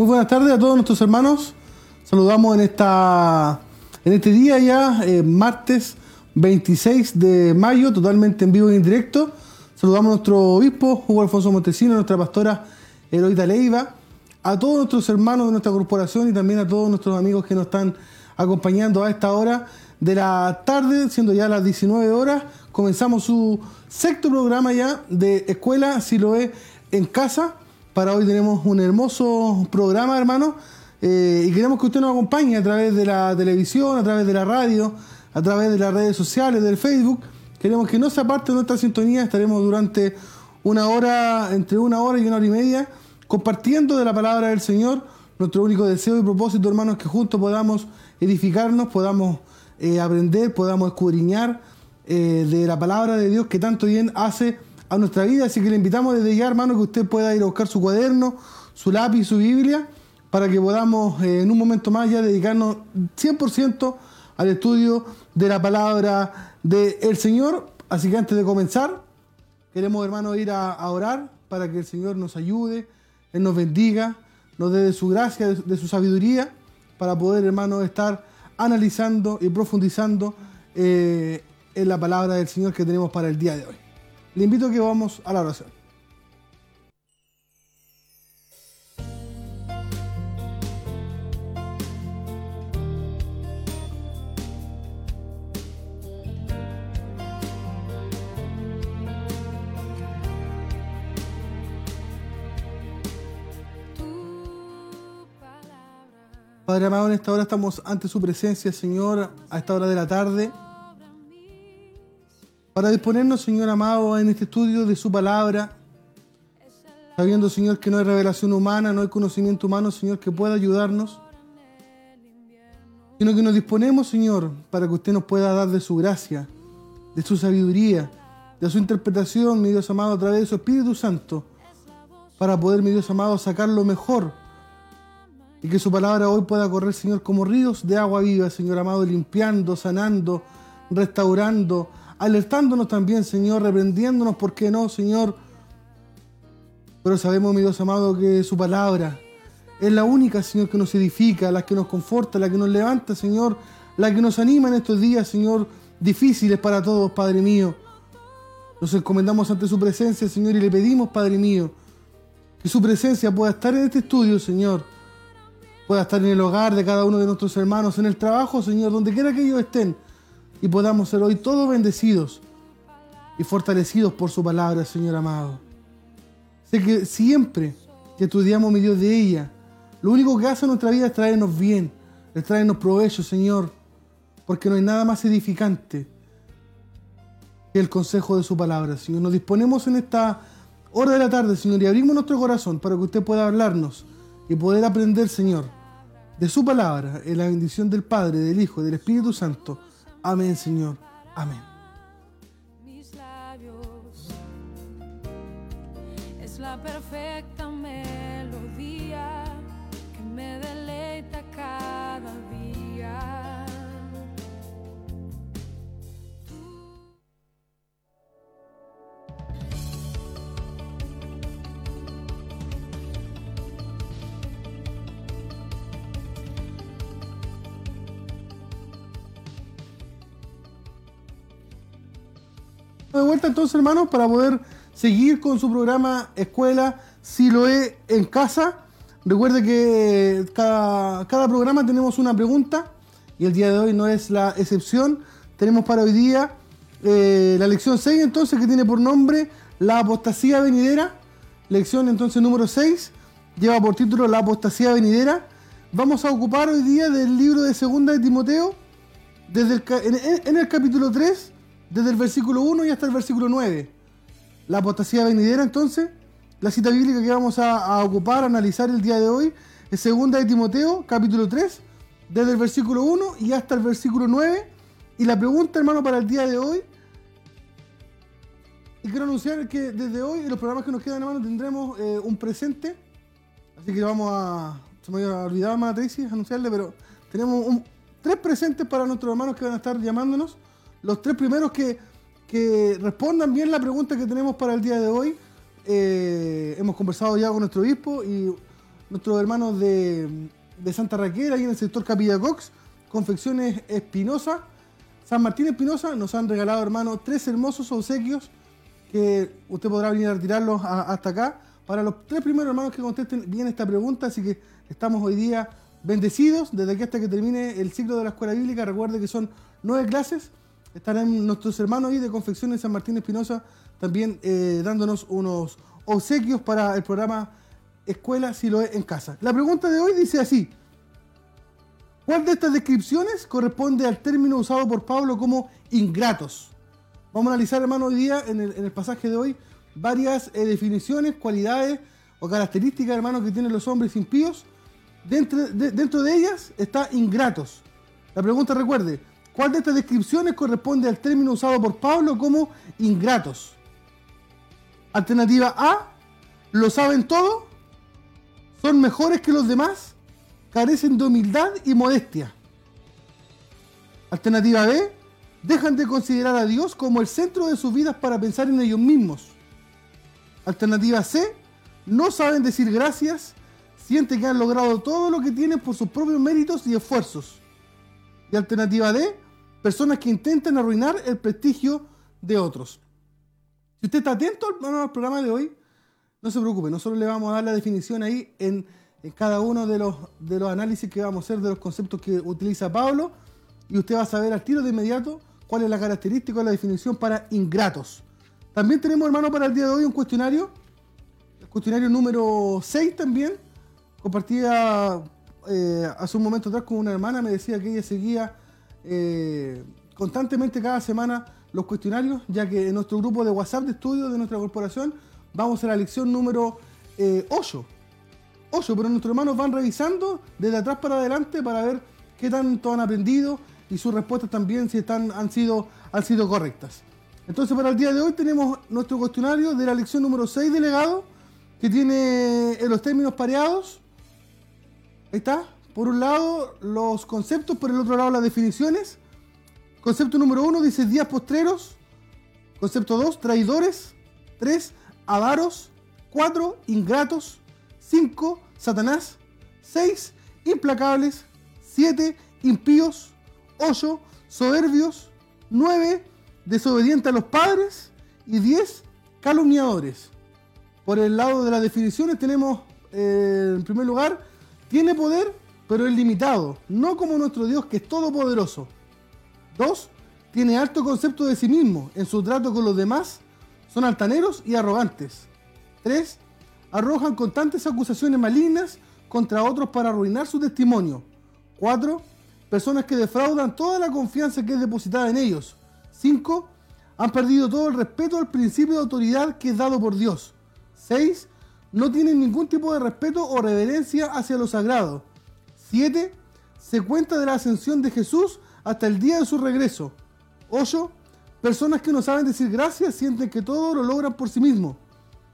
Muy buenas tardes a todos nuestros hermanos. Saludamos en esta en este día ya, eh, martes 26 de mayo, totalmente en vivo y en directo. Saludamos a nuestro obispo, Hugo Alfonso Montesino, a nuestra pastora Eloita Leiva, a todos nuestros hermanos de nuestra corporación y también a todos nuestros amigos que nos están acompañando a esta hora de la tarde, siendo ya las 19 horas. Comenzamos su sexto programa ya de Escuela Siloé en Casa. Para hoy tenemos un hermoso programa, hermano, eh, y queremos que usted nos acompañe a través de la televisión, a través de la radio, a través de las redes sociales, del Facebook. Queremos que no se aparte de nuestra sintonía. Estaremos durante una hora, entre una hora y una hora y media, compartiendo de la palabra del Señor. Nuestro único deseo y propósito, hermanos, es que juntos podamos edificarnos, podamos eh, aprender, podamos escudriñar eh, de la palabra de Dios que tanto bien hace a nuestra vida. Así que le invitamos desde ya, hermano, que usted pueda ir a buscar su cuaderno, su lápiz, su Biblia, para que podamos eh, en un momento más ya dedicarnos 100% al estudio de la palabra del Señor. Así que antes de comenzar, queremos, hermano, ir a, orar para que el Señor nos ayude, Él nos bendiga, nos dé de su gracia, de, de su sabiduría, para poder, hermano, estar analizando y profundizando eh, en la palabra del Señor que tenemos para el día de hoy. Le invito a que vamos a la oración. Padre amado, en esta hora estamos ante su presencia, Señor, a esta hora de la tarde, para disponernos, Señor amado, en este estudio de su palabra, sabiendo, Señor, que no hay revelación humana, no hay conocimiento humano, Señor, que pueda ayudarnos, sino que nos disponemos, Señor, para que usted nos pueda dar de su gracia, de su sabiduría, de su interpretación, mi Dios amado, a través de su Espíritu Santo, para poder, mi Dios amado, sacar lo mejor y que su palabra hoy pueda correr, Señor, como ríos de agua viva, Señor amado, limpiando, sanando, restaurando, alertándonos también, Señor, reprendiéndonos, ¿por qué no, Señor? Pero sabemos, mi Dios amado, que su palabra es la única, Señor, que nos edifica, la que nos conforta, la que nos levanta, Señor, la que nos anima en estos días, Señor, difíciles para todos, Padre mío. Nos encomendamos ante su presencia, Señor, y le pedimos, Padre mío, que su presencia pueda estar en este estudio, Señor pueda estar en el hogar de cada uno de nuestros hermanos, en el trabajo, Señor, donde quiera que ellos estén, y podamos ser hoy todos bendecidos y fortalecidos por su palabra, Señor amado. Sé que siempre que estudiamos, mi Dios, de ella, lo único que hace en nuestra vida es traernos bien, es traernos provecho, Señor, porque no hay nada más edificante que el consejo de su palabra, Señor. Nos disponemos en esta hora de la tarde, Señor, y abrimos nuestro corazón para que usted pueda hablarnos y poder aprender, Señor, de su palabra, en la bendición del Padre, del Hijo y del Espíritu Santo. Amén, Señor. Amén. De vuelta entonces, hermanos, para poder seguir con su programa Escuela Siloé en Casa. Recuerde que cada, cada, programa tenemos una pregunta y el día de hoy no es la excepción. Tenemos para hoy día eh, la lección 6 entonces que tiene por nombre La apostasía venidera. Lección entonces número 6 lleva por título La apostasía venidera. Vamos a ocupar hoy día del libro de Segunda de Timoteo desde el, en, en el capítulo 3 desde el versículo 1 y hasta el versículo 9. La apostasía venidera, entonces, la cita bíblica que vamos a, ocupar, analizar el día de hoy, es segunda de Timoteo, capítulo 3, desde el versículo 1 y hasta el versículo 9. Y la pregunta, hermano, para el día de hoy, y quiero anunciar que desde hoy, en los programas que nos quedan, hermano, tendremos eh, un presente. Así que vamos a. Se me había olvidado, hermana Tracy, anunciarle, pero tenemos tres presentes para nuestros hermanos que van a estar llamándonos los tres primeros que, que, respondan bien la pregunta que tenemos para el día de hoy. Eh, hemos conversado ya con nuestro obispo y nuestros hermanos de, Santa Raquel, ahí en el sector Capilla Cox, Confecciones Espinosa, San Martín Espinosa, nos han regalado, hermano, tres hermosos obsequios que usted podrá venir a retirarlos hasta acá. Para los tres primeros hermanos que contesten bien esta pregunta, así que estamos hoy día bendecidos desde aquí hasta que termine el ciclo de la escuela bíblica. Recuerde que son nueve clases. Estarán nuestros hermanos ahí de Confecciones San Martín Espinosa también eh, dándonos unos obsequios para el programa Escuela si lo es en casa. La pregunta de hoy dice así. ¿Cuál de estas descripciones corresponde al término usado por Pablo como ingratos? Vamos a analizar, hermano, hoy día, en el, en el pasaje de hoy, varias eh, definiciones, cualidades o características, hermano, que tienen los hombres impíos. Dentro de, dentro de ellas está ingratos. La pregunta, recuerde, ¿cuál de estas descripciones corresponde al término usado por Pablo como ingratos? Alternativa A, lo saben todo, son mejores que los demás, carecen de humildad y modestia. Alternativa B, dejan de considerar a Dios como el centro de sus vidas para pensar en ellos mismos. Alternativa C, no saben decir gracias, sienten que han logrado todo lo que tienen por sus propios méritos y esfuerzos. Y alternativa D, personas que intentan arruinar el prestigio de otros. Si usted está atento al, programa de hoy, no se preocupe, nosotros le vamos a dar la definición ahí en, en cada uno de los, de los análisis que vamos a hacer de los conceptos que utiliza Pablo y usted va a saber al tiro de inmediato cuál es la característica o la definición para ingratos. También tenemos, hermano, para el día de hoy un cuestionario, el cuestionario número 6 también. Compartía eh, hace un momento atrás con una hermana, me decía que ella seguía eh, constantemente cada semana los cuestionarios, ya que en nuestro grupo de WhatsApp de estudio de nuestra corporación vamos a la lección número eh, 8. 8, pero nuestros hermanos van revisando desde atrás para adelante para ver qué tanto han aprendido y sus respuestas también si están, han, sido, han sido correctas. Entonces para el día de hoy tenemos nuestro cuestionario de la lección número 6 de legado, que tiene eh, los términos pareados. Ahí está. Por un lado los conceptos, por el otro lado las definiciones. Concepto número 1 dice días postreros. Concepto 2, traidores. 3, avaros. 4, ingratos. 5, Satanás. 6, implacables. 7, impíos. 8, soberbios. 9, desobedientes a los padres. Y 10, calumniadores. Por el lado de las definiciones tenemos, eh, en primer lugar, tiene poder, pero es limitado, no como nuestro Dios que es todopoderoso. 2. Tiene alto concepto de sí mismo, en su trato con los demás son altaneros y arrogantes. 3. Arrojan constantes acusaciones malignas contra otros para arruinar su testimonio. 4. Personas que defraudan toda la confianza que es depositada en ellos. 5. Han perdido todo el respeto al principio de autoridad que es dado por Dios. 6. No tienen ningún tipo de respeto o reverencia hacia lo sagrado. 7. Se cuenta de la ascensión de Jesús hasta el día de su regreso. 8. Personas que no saben decir gracias sienten que todo lo logran por sí mismos.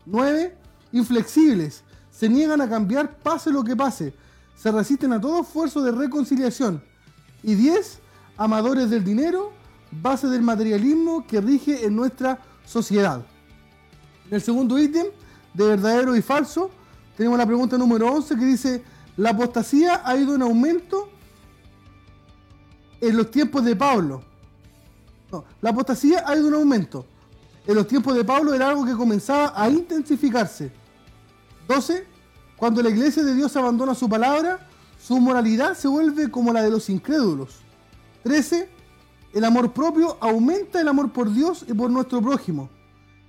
9. Inflexibles. Se niegan a cambiar pase lo que pase. Se resisten a todo esfuerzo de reconciliación. Y 10. Amadores del dinero, base del materialismo que rige en nuestra sociedad. El segundo ítem, de verdadero y falso, tenemos la pregunta número 11 que dice, la apostasía ha ido en aumento en los tiempos de Pablo. No, la apostasía ha ido en aumento. En los tiempos de Pablo era algo que comenzaba a intensificarse. 12. Cuando la iglesia de Dios abandona su palabra, su moralidad se vuelve como la de los incrédulos. 13. El amor propio aumenta el amor por Dios y por nuestro prójimo.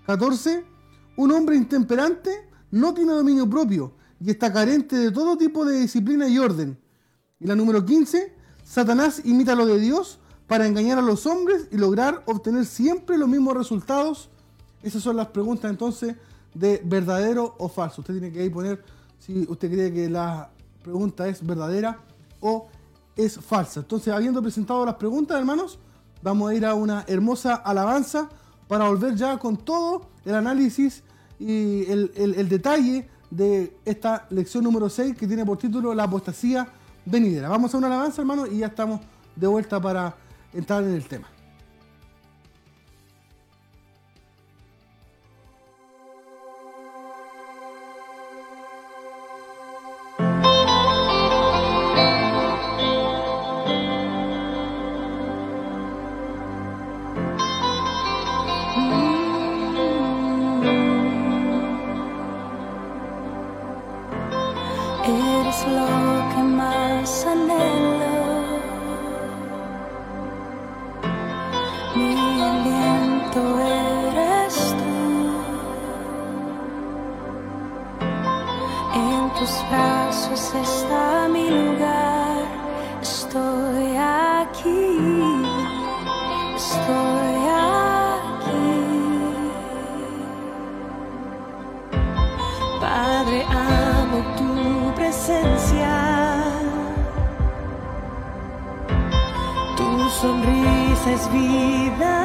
14. Un hombre intemperante no tiene dominio propio y está carente de todo tipo de disciplina y orden. Y la número 15. Satanás imita lo de Dios para engañar a los hombres y lograr obtener siempre los mismos resultados. Esas son las preguntas entonces de verdadero o falso. Usted tiene que ahí poner si usted cree que la pregunta es verdadera o es falsa. Entonces, habiendo presentado las preguntas, hermanos, vamos a ir a una hermosa alabanza para volver ya con todo el análisis y el, el- detalle de esta lección número 6 que tiene por título La apostasía venidera. Vamos a una alabanza, hermanos, y ya estamos de vuelta para entrar en el tema. Es vida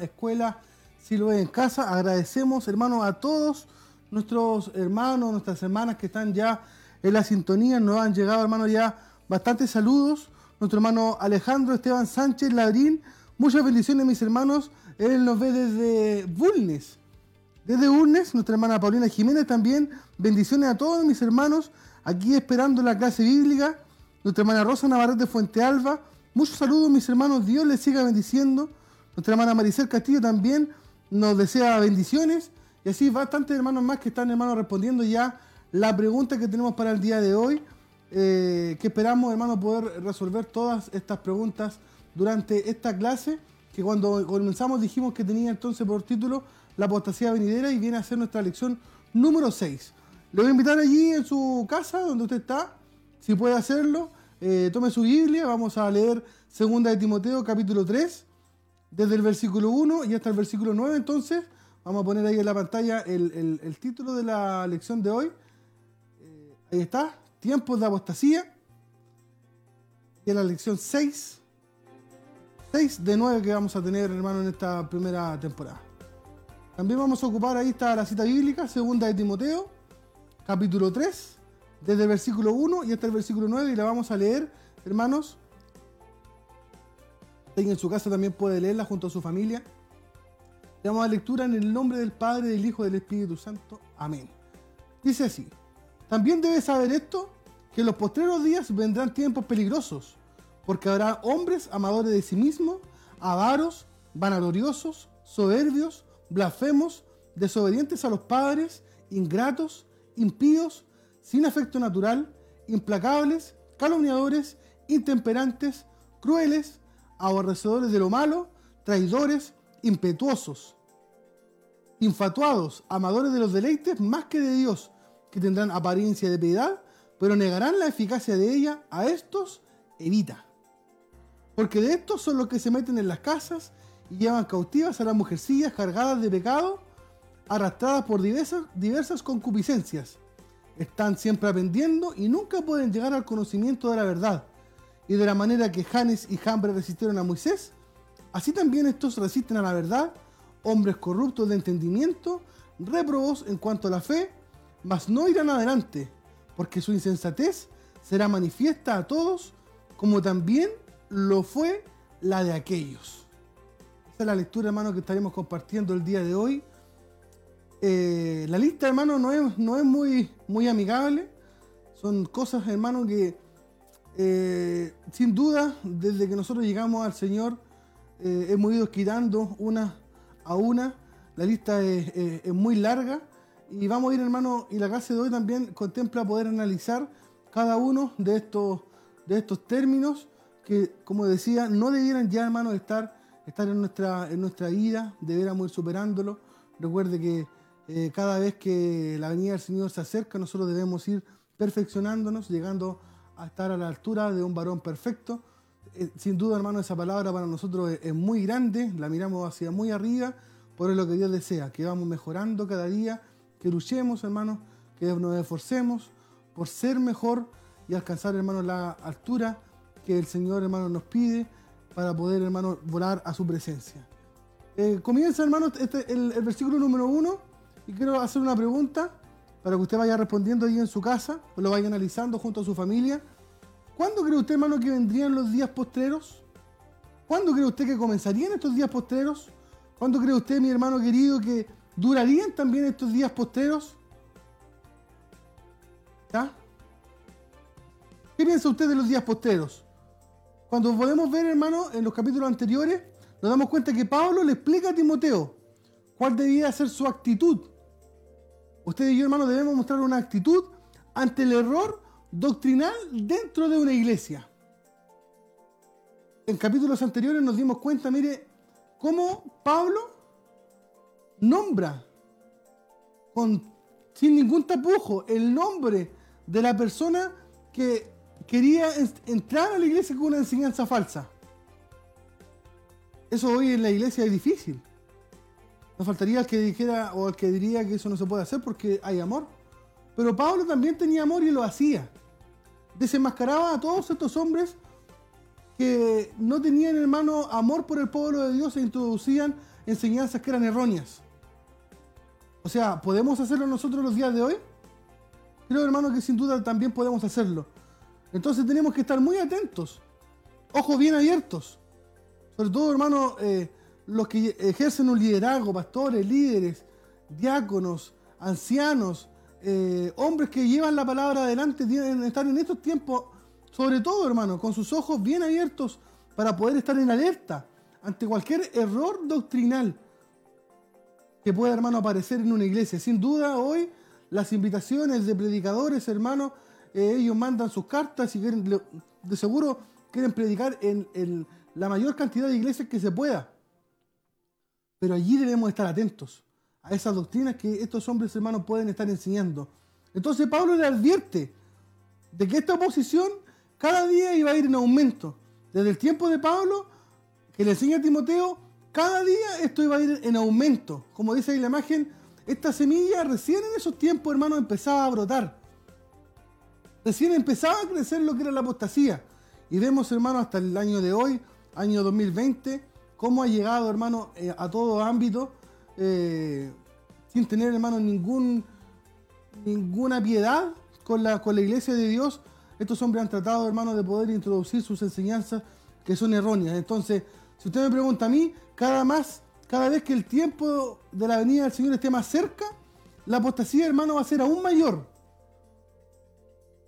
Escuela Siloé en Casa. Agradecemos, hermanos, a todos nuestros hermanos, nuestras hermanas que están ya en la sintonía. Nos han llegado, hermanos, ya bastantes saludos. Nuestro hermano Alejandro Esteban Sánchez Ladrín. Muchas bendiciones, mis hermanos. Él nos ve desde Bulnes. Desde Bulnes, nuestra hermana Paulina Jiménez también. Bendiciones a todos mis hermanos. Aquí esperando la clase bíblica. Nuestra hermana Rosa Navarrete Fuente Alba. Muchos saludos, mis hermanos. Dios les siga bendiciendo. Nuestra hermana Maricel Castillo también nos desea bendiciones. Y así bastantes hermanos más que están, hermanos, respondiendo ya la pregunta que tenemos para el día de hoy. Eh, que esperamos, hermanos, poder resolver todas estas preguntas durante esta clase. Que cuando comenzamos dijimos que tenía entonces por título La apostasía venidera y viene a ser nuestra lección número 6. Le voy a invitar allí en su casa, donde usted está, si puede hacerlo eh, tome su Biblia, vamos a leer 2 de Timoteo capítulo 3, desde el versículo 1 y hasta el versículo 9. Entonces, vamos a poner ahí en la pantalla el, título de la lección de hoy. Eh, ahí está, tiempos de apostasía. Y en la lección 6, 6 de 9 que vamos a tener, hermano, en esta primera temporada. También vamos a ocupar, ahí está la cita bíblica, 2 de Timoteo, capítulo 3, desde el versículo 1 y hasta el versículo 9 y la vamos a leer, hermanos. En su casa también puede leerla junto a su familia. Le damos a lectura en el nombre del Padre, del Hijo y del Espíritu Santo. Amén. Dice así, también debes saber esto, que en los postreros días vendrán tiempos peligrosos, porque habrá hombres amadores de sí mismos, avaros, vanagloriosos, soberbios, blasfemos, desobedientes a los padres, ingratos, impíos, sin afecto natural, implacables, calumniadores, intemperantes, crueles, aborrecedores de lo malo, traidores, impetuosos, infatuados, amadores de los deleites más que de Dios, que tendrán apariencia de piedad, pero negarán la eficacia de ella, a estos evita. Porque de estos son los que se meten en las casas y llevan cautivas a las mujercillas cargadas de pecado, arrastradas por diversas, concupiscencias están siempre aprendiendo y nunca pueden llegar al conocimiento de la verdad. Y de la manera que Janes y Jambre resistieron a Moisés, así también estos resisten a la verdad, hombres corruptos de entendimiento, reprobos en cuanto a la fe, mas no irán adelante, porque su insensatez será manifiesta a todos, como también lo fue la de aquellos. Esa es la lectura, hermano, que estaremos compartiendo el día de hoy. Eh, la lista, hermano, no es, no es muy, muy amigable. Son cosas, hermano, que eh, sin duda, desde que nosotros llegamos al Señor, eh, hemos ido quitando una a una. La lista es, muy larga. Y vamos a ir, hermano, y la clase de hoy también contempla poder analizar cada uno de estos, de estos términos que, como decía, no debieran ya, hermano, estar, estar en, nuestra, en nuestra vida, debiéramos ir superándolo. Recuerde que eh, cada vez que la venida del Señor se acerca, nosotros debemos ir perfeccionándonos, llegando a estar a la altura de un varón perfecto. Eh, sin duda, hermano, esa palabra para nosotros es, muy grande, la miramos hacia muy arriba, por lo que Dios desea, que vamos mejorando cada día, que luchemos, hermano, que nos esforcemos por ser mejor y alcanzar, hermano, la altura que el Señor, hermano, nos pide para poder, hermano, volar a su presencia. Eh, comienza, hermano, este, el, el versículo número uno y quiero hacer una pregunta para que usted vaya respondiendo ahí en su casa, o lo vaya analizando junto a su familia. ¿Cuándo cree usted, hermano, que vendrían los días postreros? ¿Cuándo cree usted que comenzarían estos días postreros? ¿Cuándo cree usted, mi hermano querido, que durarían también estos días postreros? ¿Ya? ¿Qué piensa usted de los días postreros? Cuando podemos ver, hermano, en los capítulos anteriores, nos damos cuenta que Pablo le explica a Timoteo cuál debía ser su actitud Usted y yo, hermano, debemos mostrar una actitud ante el error doctrinal dentro de una iglesia. En capítulos anteriores nos dimos cuenta, mire, cómo Pablo nombra sin ningún tapujo el nombre de la persona que quería entrar a la iglesia con una enseñanza falsa. Eso hoy en la iglesia es difícil. Nos faltaría el que dijera o el que diría que eso no se puede hacer porque hay amor. Pero Pablo también tenía amor y lo hacía. Desenmascaraba a todos estos hombres que no tenían, hermano, amor por el pueblo de Dios e introducían enseñanzas que eran erróneas. O sea, ¿podemos hacerlo nosotros los días de hoy? Creo, hermano, que sin duda también podemos hacerlo. Entonces tenemos que estar muy atentos, ojos bien abiertos. Sobre todo, hermano, eh, los que ejercen un liderazgo, pastores, líderes, diáconos, ancianos, eh, hombres que llevan la palabra adelante, tienen estar en estos tiempos, sobre todo, hermano, con sus ojos bien abiertos para poder estar en alerta ante cualquier error doctrinal que pueda, hermano, aparecer en una iglesia. Sin duda, hoy las invitaciones de predicadores, hermano, eh, ellos mandan sus cartas y quieren, de seguro quieren predicar en la mayor cantidad de iglesias que se pueda. Pero allí debemos estar atentos a esas doctrinas que estos hombres hermanos pueden estar enseñando. Entonces Pablo le advierte de que esta oposición cada día iba a ir en aumento. Desde el tiempo de Pablo, que le enseña a Timoteo, cada día esto iba a ir en aumento. Como dice ahí la imagen, esta semilla recién en esos tiempos, hermanos, empezaba a brotar. Recién empezaba a crecer lo que era la apostasía. Y vemos, hermanos, hasta el año de hoy, año 2020, cómo ha llegado, hermano, eh, a todo ámbito eh, sin tener, hermano, ningún, ninguna piedad con la, con la iglesia de Dios, estos hombres han tratado, hermano, de poder introducir sus enseñanzas que son erróneas. Entonces, si usted me pregunta a mí, cada más, cada vez que el tiempo de la venida del Señor esté más cerca, la apostasía, hermano, va a ser aún mayor.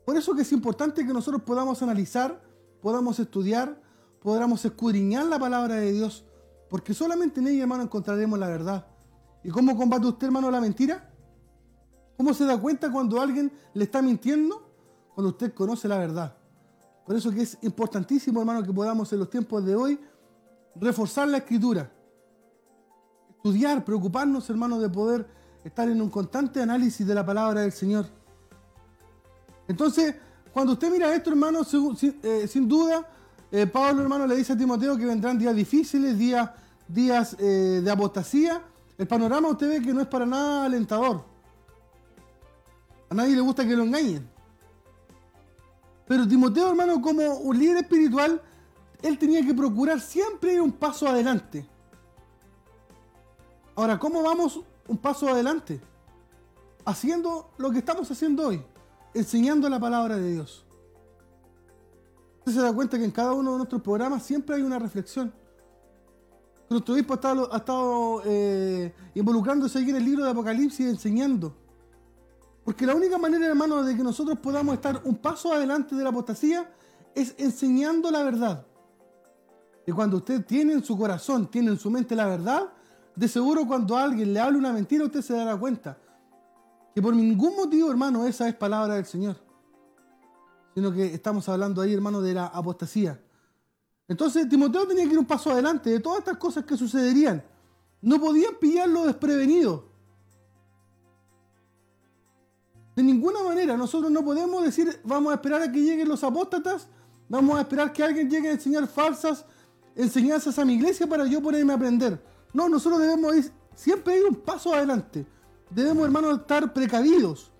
Por eso que es importante que nosotros podamos analizar, podamos estudiar, podamos escudriñar la palabra de Dios, porque solamente en ella, hermano, encontraremos la verdad. ¿Y cómo combate usted, hermano, la mentira? ¿Cómo se da cuenta cuando alguien le está mintiendo? Cuando usted conoce la verdad. Por eso que es importantísimo, hermano, que podamos en los tiempos de hoy reforzar la escritura. Estudiar, preocuparnos, hermano, de poder estar en un constante análisis de la palabra del Señor. Entonces, cuando usted mira esto, hermano, sin, eh, duda, eh, Pablo, hermano, le dice a Timoteo que vendrán días difíciles, días, días eh, de apostasía, el panorama usted ve que no es para nada alentador. A nadie le gusta que lo engañen. Pero Timoteo, hermano, como un líder espiritual, él tenía que procurar siempre ir un paso adelante. Ahora, ¿cómo vamos un paso adelante? Haciendo lo que estamos haciendo hoy, enseñando la palabra de Dios. Se da cuenta que en cada uno de nuestros programas siempre hay una reflexión. Nuestro obispo ha estado, eh, involucrándose en el libro de Apocalipsis enseñando. Porque la única manera, hermano, de que nosotros podamos estar un paso adelante de la apostasía es enseñando la verdad. Y cuando usted tiene en su corazón, tiene en su mente la verdad, de seguro cuando alguien le hable una mentira, usted se dará cuenta que por ningún motivo, hermano, esa es palabra del Señor. Sino que estamos hablando ahí, hermano, de la apostasía. Entonces Timoteo tenía que ir un paso adelante de todas estas cosas que sucederían. No podían pillarlo desprevenido. De ninguna manera, nosotros no podemos decir, vamos a esperar a que lleguen los apóstatas, vamos a esperar que alguien llegue a enseñar falsas enseñanzas a mi iglesia para yo ponerme a aprender. No, nosotros debemos ir, siempre ir un paso adelante. Debemos, hermanos, estar precavidos.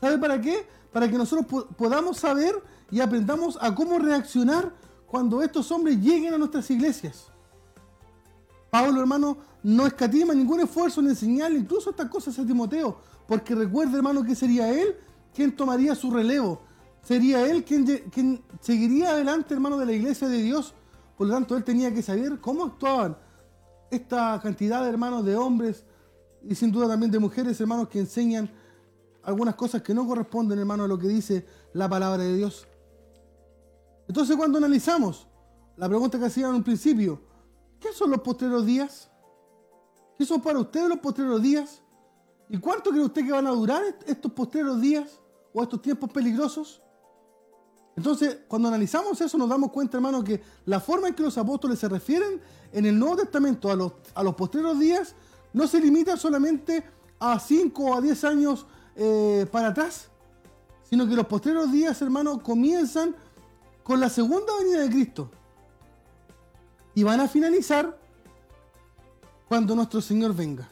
¿Sabe para qué? Para que nosotros podamos saber y aprendamos a cómo reaccionar cuando estos hombres lleguen a nuestras iglesias. Pablo, hermano, no escatima ningún esfuerzo en enseñarle incluso estas cosas a Timoteo, porque recuerde, hermano, que sería él quien tomaría su relevo. Sería él quien, quien seguiría adelante, hermano, de la iglesia de Dios. Por lo tanto, él tenía que saber cómo actuaban esta cantidad de hermanos, de hombres y sin duda también de mujeres, hermanos, que enseñan algunas cosas que no corresponden, hermano, a lo que dice la palabra de Dios. Entonces cuando analizamos la pregunta que hacía en un principio, ¿qué son los postreros días? ¿Qué son para ustedes los postreros días? ¿Y cuánto cree usted que van a durar estos postreros días o estos tiempos peligrosos? Entonces, cuando analizamos eso, nos damos cuenta, hermano, que la forma en que los apóstoles se refieren en el Nuevo Testamento a los, a los postreros días no se limita solamente a 5 o a 10 años eh, para atrás, sino que los postreros días, hermano, comienzan con la segunda venida de Cristo. Y van a finalizar cuando nuestro Señor venga.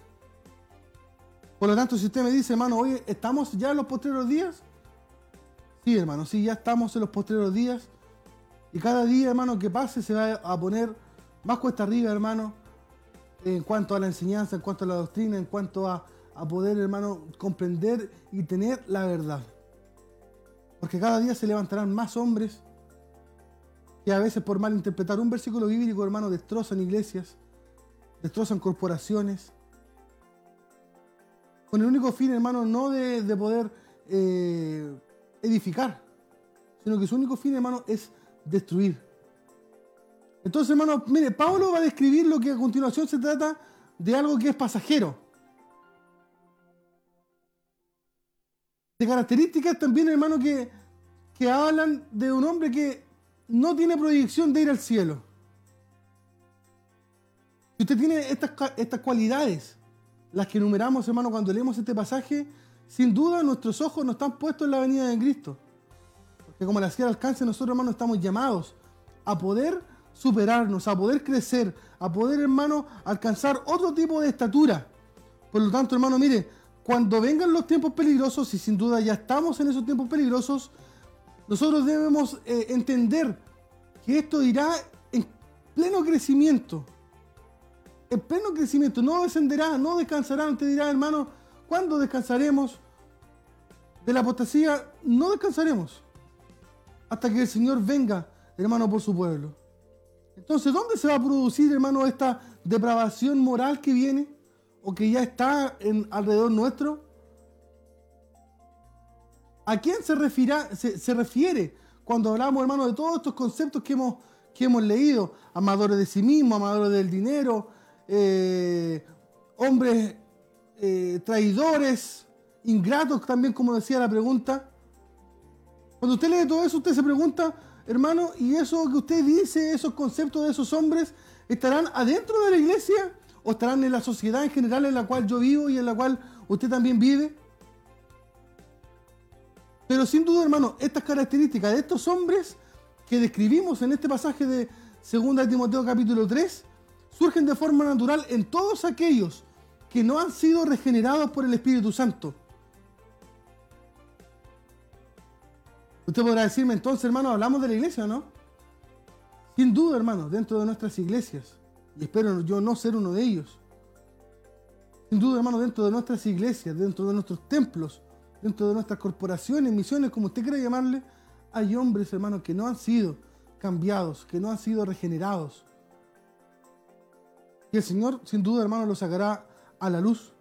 Por lo tanto, si usted me dice, hermano, hoy ¿estamos ya en los postreros días? Sí, hermano, sí, ya estamos en los postreros días. Y cada día, hermano, que pase se va a poner más cuesta arriba, hermano, en cuanto a la enseñanza, en cuanto a la doctrina, en cuanto a, a poder, hermano, comprender y tener la verdad. Porque cada día se levantarán más hombres que a veces por malinterpretar un versículo bíblico, hermano, destrozan iglesias, destrozan corporaciones, con el único fin, hermano, no de, de poder eh, edificar, sino que su único fin, hermano, es destruir. Entonces, hermano, mire, Pablo va a describir lo que a continuación se trata de algo que es pasajero. De características también, hermano, que, que hablan de un hombre que no tiene proyección de ir al cielo. Si usted tiene estas, estas cualidades, las que enumeramos, hermano, cuando leemos este pasaje, sin duda nuestros ojos no están puestos en la venida de Cristo. Porque como la al alcance, nosotros, hermano, estamos llamados a poder superarnos, a poder crecer, a poder, hermano, alcanzar otro tipo de estatura. Por lo tanto, hermano, mire, cuando vengan los tiempos peligrosos, y sin duda ya estamos en esos tiempos peligrosos, nosotros debemos eh, entender que esto irá en pleno crecimiento. En pleno crecimiento, no descenderá, no descansará. Usted dirá, hermano, ¿cuándo descansaremos? De la apostasía no descansaremos hasta que el Señor venga, hermano, por su pueblo. Entonces, ¿dónde se va a producir, hermano, esta depravación moral que viene o que ya está en, alrededor nuestro? ¿A quién se, refiere cuando hablamos, hermano, de todos estos conceptos que hemos, que hemos leído? Amadores de sí mismos, amadores del dinero, eh, hombres eh, traidores, ingratos también, como decía la pregunta. Cuando usted lee todo eso, usted se pregunta, hermano, ¿y eso que usted dice, esos conceptos de esos hombres, estarán adentro de la iglesia o estarán en la sociedad en general en la cual yo vivo y en la cual usted también vive? Pero sin duda, hermano, estas características de estos hombres que describimos en este pasaje de 2 Timoteo capítulo 3 surgen de forma natural en todos aquellos que no han sido regenerados por el Espíritu Santo. Usted podrá decirme entonces, hermano, hablamos de la iglesia, ¿no? Sin duda, hermano, dentro de nuestras iglesias. Y espero yo no ser uno de ellos. Sin duda, hermano, dentro de nuestras iglesias, dentro de nuestros templos, dentro de nuestras corporaciones, misiones, como usted quiera llamarle, hay hombres, hermanos, que no han sido cambiados, que no han sido regenerados. Y el Señor, sin duda, hermano, lo sacará a la luz.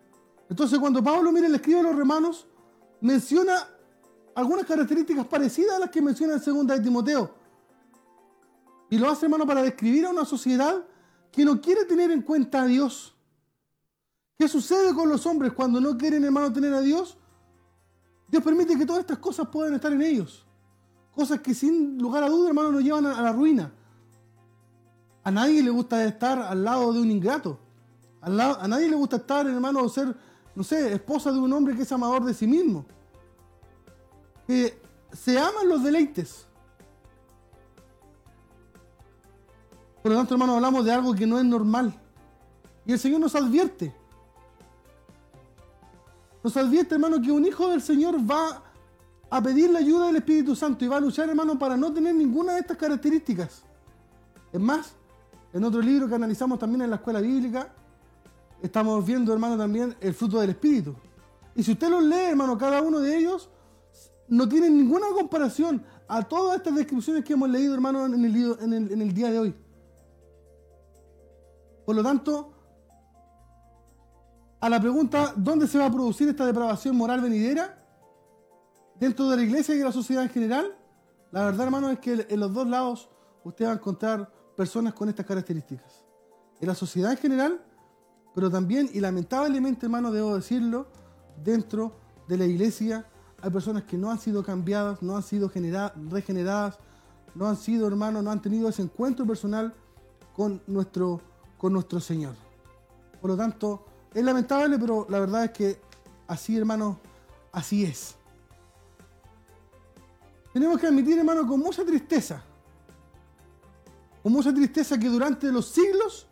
Entonces, cuando Pablo, mire, le escribe a los romanos, menciona algunas características parecidas a las que menciona en segunda de Timoteo. Y lo hace, hermano, para describir a una sociedad que no quiere tener en cuenta a Dios. ¿Qué sucede con los hombres cuando no quieren, hermano, tener a Dios? Dios permite que todas estas cosas puedan estar en ellos. Cosas que sin lugar a duda, hermano, nos llevan a, la ruina. A nadie le gusta estar al lado de un ingrato. a nadie le gusta estar, hermano, o ser, no sé, esposa de un hombre que es amador de sí mismo. Que se aman los deleites. Por lo tanto, hermano, hablamos de algo que no es normal. Y el Señor nos advierte. Nos advierte, hermano, que un hijo del Señor va a pedir la ayuda del Espíritu Santo y va a luchar, hermano, para no tener ninguna de estas características. Es más, en otro libro que analizamos también en la escuela bíblica, estamos viendo, hermano, también el fruto del Espíritu. Y si usted los lee, hermano, cada uno de ellos no tiene ninguna comparación a todas estas descripciones que hemos leído, hermano, en el, en el día de hoy. Por lo tanto, a la pregunta, ¿dónde se va a producir esta depravación moral venidera? ¿Dentro de la iglesia y de la sociedad en general? La verdad, hermano, es que en los dos lados usted va a encontrar personas con estas características. En la sociedad en general, pero también, y lamentablemente, hermano, debo decirlo, dentro de la iglesia hay personas que no han sido cambiadas, no han sido regeneradas, no han sido, hermano, no han tenido ese encuentro personal con nuestro, con nuestro Señor. Por lo tanto, es lamentable, pero la verdad es que así, hermano, así es. Tenemos que admitir, hermano, con mucha tristeza, con mucha tristeza que durante los siglos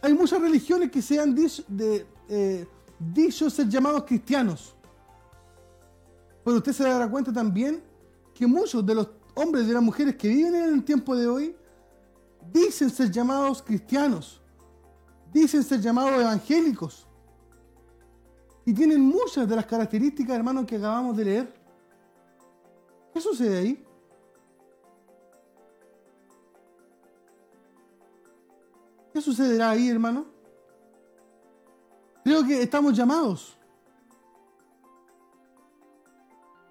hay muchas religiones que se han dicho, de, eh, dicho ser llamados cristianos. Pero usted se dará cuenta también que muchos de los hombres y de las mujeres que viven en el tiempo de hoy dicen ser llamados cristianos, dicen ser llamados evangélicos y tienen muchas de las características, hermanos, que acabamos de leer. ¿Qué sucede ahí? ¿Qué sucederá ahí, hermano? Creo que estamos llamados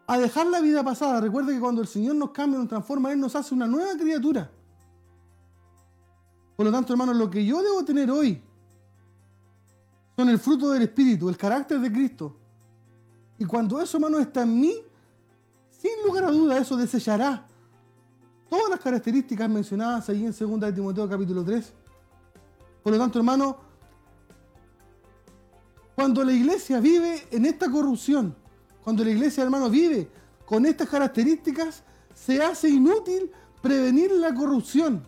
a dejar la vida pasada. Recuerde que cuando el Señor nos cambia, nos transforma, Él nos hace una nueva criatura. Por lo tanto, hermano, lo que yo debo tener hoy son el fruto del Espíritu, el carácter de Cristo. Y cuando eso, hermano, está en mí, sin lugar a duda, eso desechará todas las características mencionadas ahí en 2 de Timoteo capítulo 3. Por lo tanto, hermano, cuando la iglesia vive en esta corrupción, cuando la iglesia, hermano, vive con estas características, se hace inútil prevenir la corrupción.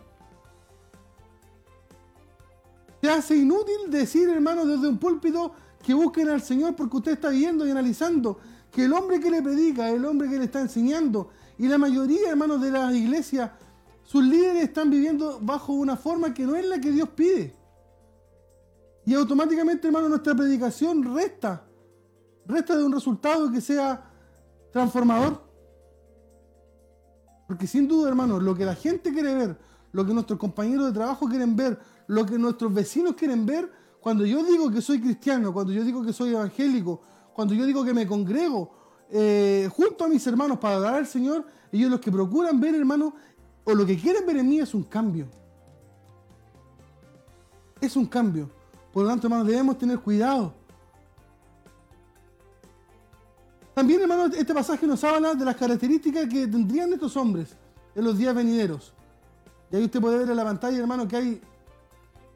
Se hace inútil decir, hermano, desde un púlpito que busquen al Señor porque usted está viendo y analizando que el hombre que le predica, el hombre que le está enseñando, y la mayoría, hermanos, de las iglesias, sus líderes están viviendo bajo una forma que no es la que Dios pide. Y automáticamente, hermano, nuestra predicación resta. Resta de un resultado que sea transformador. Porque sin duda, hermano, lo que la gente quiere ver, lo que nuestros compañeros de trabajo quieren ver, lo que nuestros vecinos quieren ver, cuando yo digo que soy cristiano, cuando yo digo que soy evangélico, cuando yo digo que me congrego eh, junto a mis hermanos para adorar al Señor, ellos los que procuran ver, hermano, o lo que quieren ver en mí es un cambio. Es un cambio. Por lo tanto, hermanos, debemos tener cuidado. También, hermanos, este pasaje nos habla de las características que tendrían estos hombres en los días venideros. Y ahí usted puede ver en la pantalla, hermano, que hay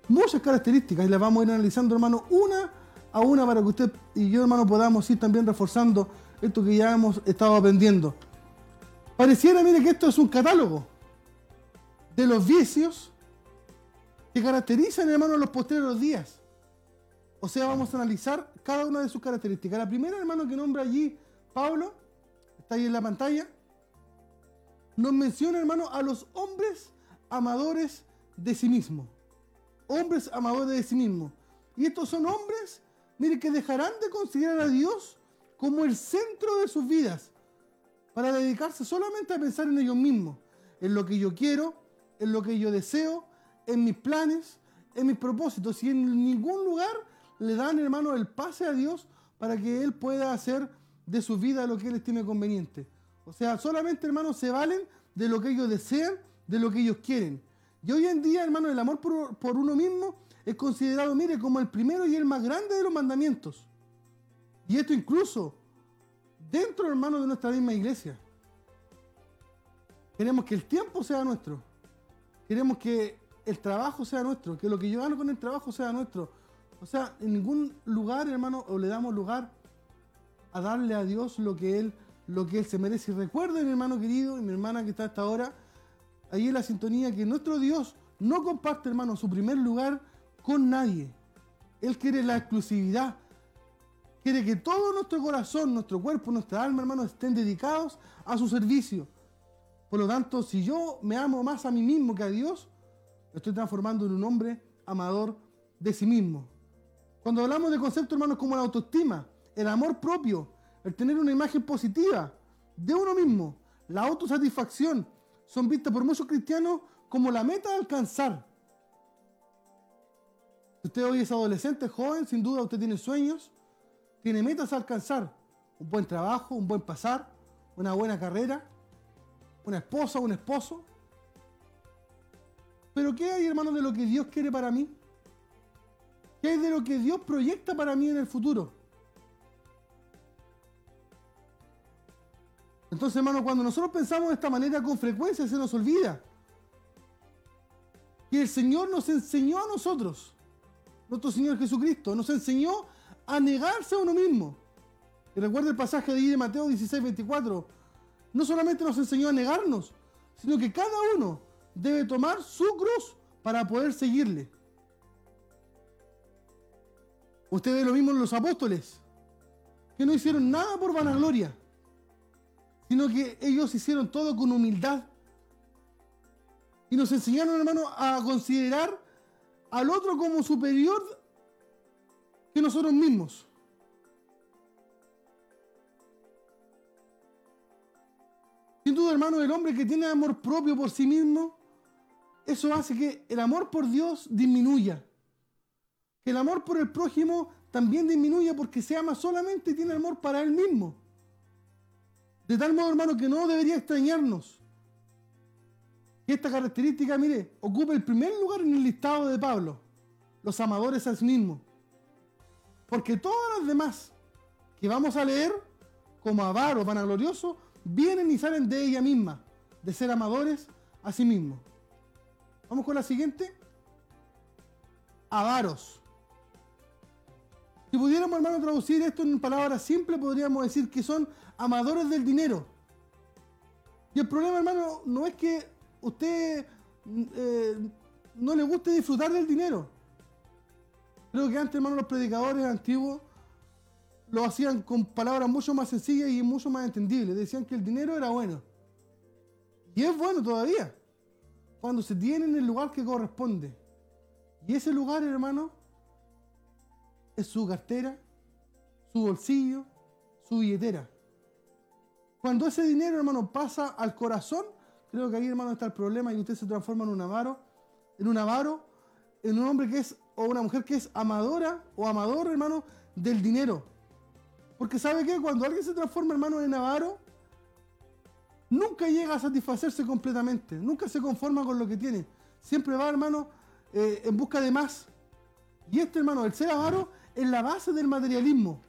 muchas características y las vamos a ir analizando, hermano, una a una para que usted y yo, hermano, podamos ir también reforzando esto que ya hemos estado aprendiendo. Pareciera, mire, que esto es un catálogo de los vicios que caracterizan, hermano, los posteriores días. O sea, vamos a analizar cada una de sus características. La primera, hermano, que nombra allí Pablo, está ahí en la pantalla, nos menciona, hermano, a los hombres amadores de sí mismo. Hombres amadores de sí mismo. Y estos son hombres, mire, que dejarán de considerar a Dios como el centro de sus vidas para dedicarse solamente a pensar en ellos mismos, en lo que yo quiero, en lo que yo deseo, en mis planes, en mis propósitos. Y en ningún lugar le dan, hermano, el pase a Dios para que Él pueda hacer de su vida lo que Él estime conveniente. O sea, solamente, hermano, se valen de lo que ellos desean, de lo que ellos quieren. Y hoy en día, hermano, el amor por, por uno mismo es considerado, mire, como el primero y el más grande de los mandamientos. Y esto incluso dentro, hermano, de nuestra misma iglesia. Queremos que el tiempo sea nuestro. Queremos que el trabajo sea nuestro, que lo que yo gano con el trabajo sea nuestro. O sea, en ningún lugar, hermano, o le damos lugar a darle a Dios lo que Él, lo que Él se merece. Y recuerden, hermano querido y mi hermana que está hasta ahora, ahí en la sintonía, que nuestro Dios no comparte, hermano, su primer lugar con nadie. Él quiere la exclusividad. Quiere que todo nuestro corazón, nuestro cuerpo, nuestra alma, hermano, estén dedicados a su servicio. Por lo tanto, si yo me amo más a mí mismo que a Dios, me estoy transformando en un hombre amador de sí mismo. Cuando hablamos de conceptos, hermanos, como la autoestima, el amor propio, el tener una imagen positiva de uno mismo, la autosatisfacción, son vistas por muchos cristianos como la meta de alcanzar. Si usted hoy es adolescente, joven, sin duda usted tiene sueños, tiene metas a alcanzar. Un buen trabajo, un buen pasar, una buena carrera, una esposa, un esposo. Pero ¿qué hay, hermanos, de lo que Dios quiere para mí? ¿Qué es de lo que Dios proyecta para mí en el futuro? Entonces, hermano, cuando nosotros pensamos de esta manera, con frecuencia se nos olvida que el Señor nos enseñó a nosotros, nuestro Señor Jesucristo, nos enseñó a negarse a uno mismo. Y recuerda el pasaje de, ahí de Mateo 16, 24. No solamente nos enseñó a negarnos, sino que cada uno debe tomar su cruz para poder seguirle. Usted ve lo mismo en los apóstoles, que no hicieron nada por vanagloria, sino que ellos hicieron todo con humildad, Y nos enseñaron, hermano, a considerar al otro como superior que nosotros mismos. Sin duda, hermano, el hombre que tiene amor propio por sí mismo, eso hace que el amor por Dios disminuya. Que el amor por el prójimo también disminuya porque se ama solamente y tiene amor para él mismo. De tal modo, hermano, que no debería extrañarnos. Y esta característica, mire, ocupa el primer lugar en el listado de Pablo. Los amadores a sí mismos. Porque todas las demás que vamos a leer, como avaro, vanaglorioso, vienen y salen de ella misma, de ser amadores a sí mismos. Vamos con la siguiente. Avaros. Si pudiéramos, hermano, traducir esto en palabras simples, podríamos decir que son amadores del dinero. Y el problema, hermano, no es que usted eh, no le guste disfrutar del dinero. Creo que antes, hermano, los predicadores antiguos lo hacían con palabras mucho más sencillas y mucho más entendibles. Decían que el dinero era bueno. Y es bueno todavía. Cuando se tiene en el lugar que corresponde. Y ese lugar, hermano, es su cartera, su bolsillo, su billetera. Cuando ese dinero, hermano, pasa al corazón, creo que ahí, hermano, está el problema y usted se transforma en un avaro, en un avaro, en un hombre que es, o una mujer que es amadora o amador, hermano, del dinero. Porque sabe que cuando alguien se transforma, hermano, en avaro, nunca llega a satisfacerse completamente, nunca se conforma con lo que tiene. Siempre va, hermano, eh, en busca de más. Y este, hermano, el ser avaro es la base del materialismo.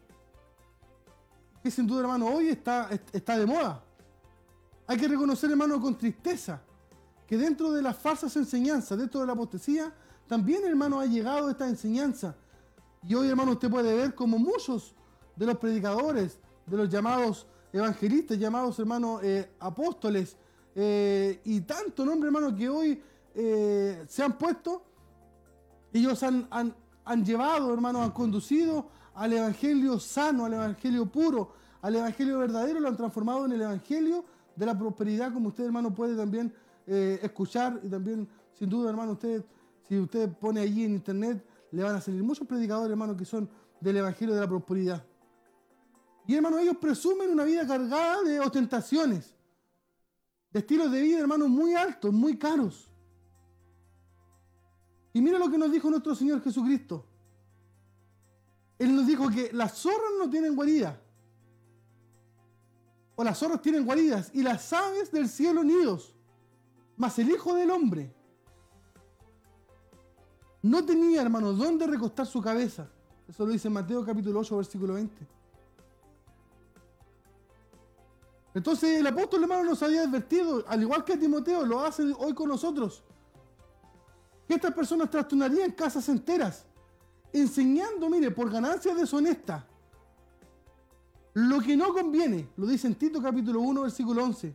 Que sin duda, hermano, hoy está, está de moda. Hay que reconocer, hermano, con tristeza, que dentro de las falsas enseñanzas, dentro de la apostasía, también, hermano, ha llegado esta enseñanza. Y hoy, hermano, usted puede ver como muchos de los predicadores, de los llamados evangelistas, llamados, hermanos, eh, apóstoles, eh, y tanto nombre, hermano, que hoy eh, se han puesto, ellos han, llevado, hermano, han conducido al evangelio sano, al evangelio puro, al evangelio verdadero, lo han transformado en el evangelio de la prosperidad, como usted, hermano, puede también escuchar, y también, sin duda, hermano, usted, si usted pone allí en internet, le van a salir muchos predicadores, hermano, que son del evangelio de la prosperidad. Y hermano, ellos presumen una vida cargada de ostentaciones, de estilos de vida, hermanos, muy altos, muy caros. Y mira lo que nos dijo nuestro Señor Jesucristo. Él nos dijo que las zorras no tienen guarida. O las zorras tienen guaridas y las aves del cielo nidos. Mas el Hijo del Hombre no tenía, hermano, dónde recostar su cabeza. Eso lo dice Mateo capítulo 8, versículo 20. Entonces el apóstol hermano nos había advertido, al igual que Timoteo lo hace hoy con nosotros, que estas personas trastornarían casas enteras, enseñando, mire, por ganancias deshonestas, lo que no conviene, lo dice en Tito capítulo 1, versículo 11,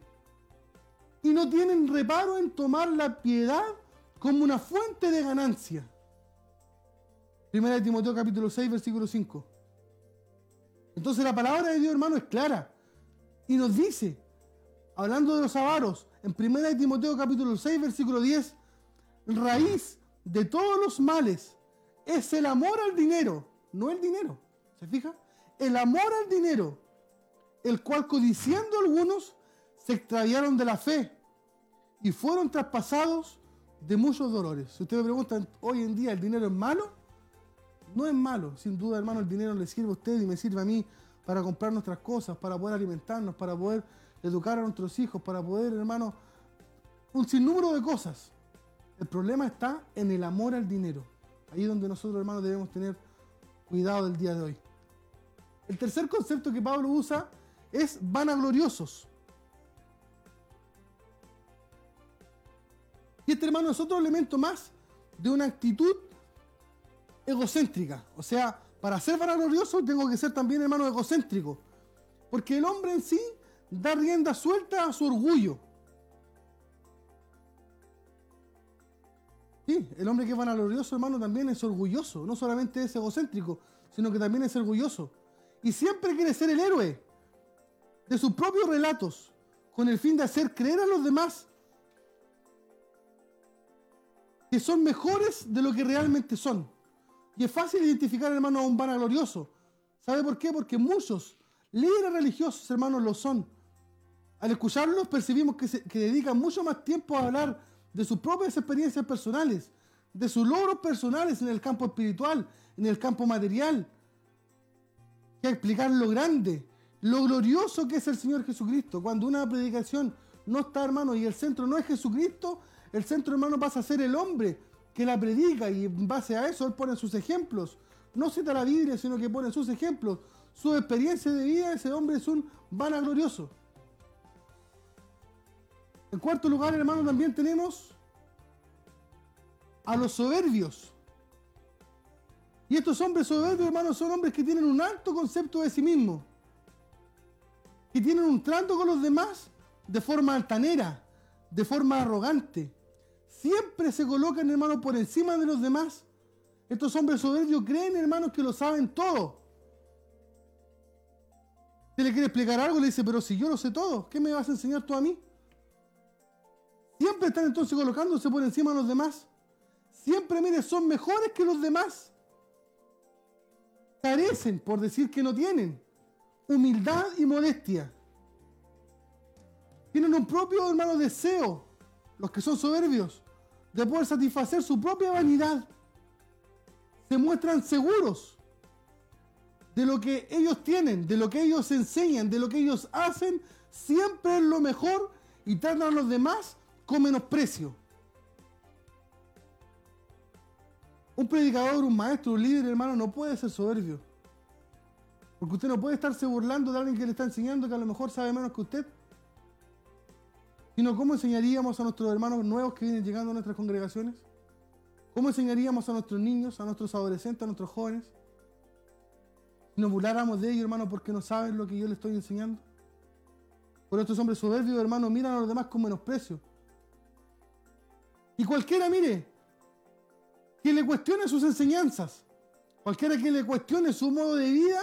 y no tienen reparo en tomar la piedad como una fuente de ganancia. Primera de Timoteo capítulo 6, versículo 5. Entonces la palabra de Dios, hermano, es clara. Y nos dice, hablando de los avaros, en 1 Timoteo capítulo 6, versículo 10, raíz de todos los males es el amor al dinero, no el dinero. ¿Se fija? El amor al dinero, el cual codiciando algunos se extraviaron de la fe y fueron traspasados de muchos dolores. Si ustedes me preguntan, hoy en día el dinero es malo, no es malo. Sin duda, hermano, el dinero le sirve a usted y me sirve a mí para comprar nuestras cosas, para poder alimentarnos, para poder educar a nuestros hijos, para poder, hermano, un sinnúmero de cosas. El problema está en el amor al dinero. Ahí es donde nosotros, hermanos, debemos tener cuidado del día de hoy. El tercer concepto que Pablo usa es vanagloriosos. Y este, hermano, es otro elemento más de una actitud egocéntrica. O sea, para ser vanaglorioso tengo que ser también, hermano, egocéntrico. Porque el hombre en sí da rienda suelta a su orgullo. Sí, el hombre que es vanaglorioso, hermano, también es orgulloso. No solamente es egocéntrico, sino que también es orgulloso. Y siempre quiere ser el héroe de sus propios relatos, con el fin de hacer creer a los demás que son mejores de lo que realmente son. Y es fácil identificar, hermano, a un vanaglorioso. ¿Sabe por qué? Porque muchos líderes religiosos, hermanos, lo son. Al escucharlos percibimos que, se, que dedican mucho más tiempo a hablar de sus propias experiencias personales, de sus logros personales en el campo espiritual, en el campo material, que explicar lo grande, lo glorioso que es el Señor Jesucristo. Cuando una predicación no está, hermano, y el centro no es Jesucristo, el centro, hermano, pasa a ser el hombre que la predica y en base a eso él pone sus ejemplos. No cita la Biblia, sino que pone sus ejemplos, su experiencia de vida. Ese hombre es un vanaglorioso. En cuarto lugar, hermano, también tenemos a los soberbios. Y estos hombres soberbios, hermanos, son hombres que tienen un alto concepto de sí mismos. Que tienen un trato con los demás de forma altanera, de forma arrogante. Siempre se colocan, hermanos, por encima de los demás. Estos hombres soberbios creen, hermanos, que lo saben todo. Si le quiere explicar algo, le dice, pero si yo lo sé todo, ¿qué me vas a enseñar tú a mí? Siempre están entonces colocándose por encima de los demás. Siempre, mire, son mejores que los demás. Carecen, por decir que no tienen, humildad y modestia. Tienen un propio, hermano, deseo, los que son soberbios, de poder satisfacer su propia vanidad. Se muestran seguros de lo que ellos tienen, de lo que ellos enseñan, de lo que ellos hacen, siempre es lo mejor y tratan a los demás con menosprecio. Un predicador, un maestro, un líder, hermano, no puede ser soberbio. Porque usted no puede estarse burlando de alguien que le está enseñando que a lo mejor sabe menos que usted. Sino, ¿cómo enseñaríamos a nuestros hermanos nuevos que vienen llegando a nuestras congregaciones? ¿Cómo enseñaríamos a nuestros niños, a nuestros adolescentes, a nuestros jóvenes? Si nos burláramos de ellos, hermano, porque no saben lo que yo les estoy enseñando. Por estos hombres soberbios, hermano, miran a los demás con menosprecio. Y cualquiera, mire, que le cuestione sus enseñanzas, cualquiera que le cuestione su modo de vida,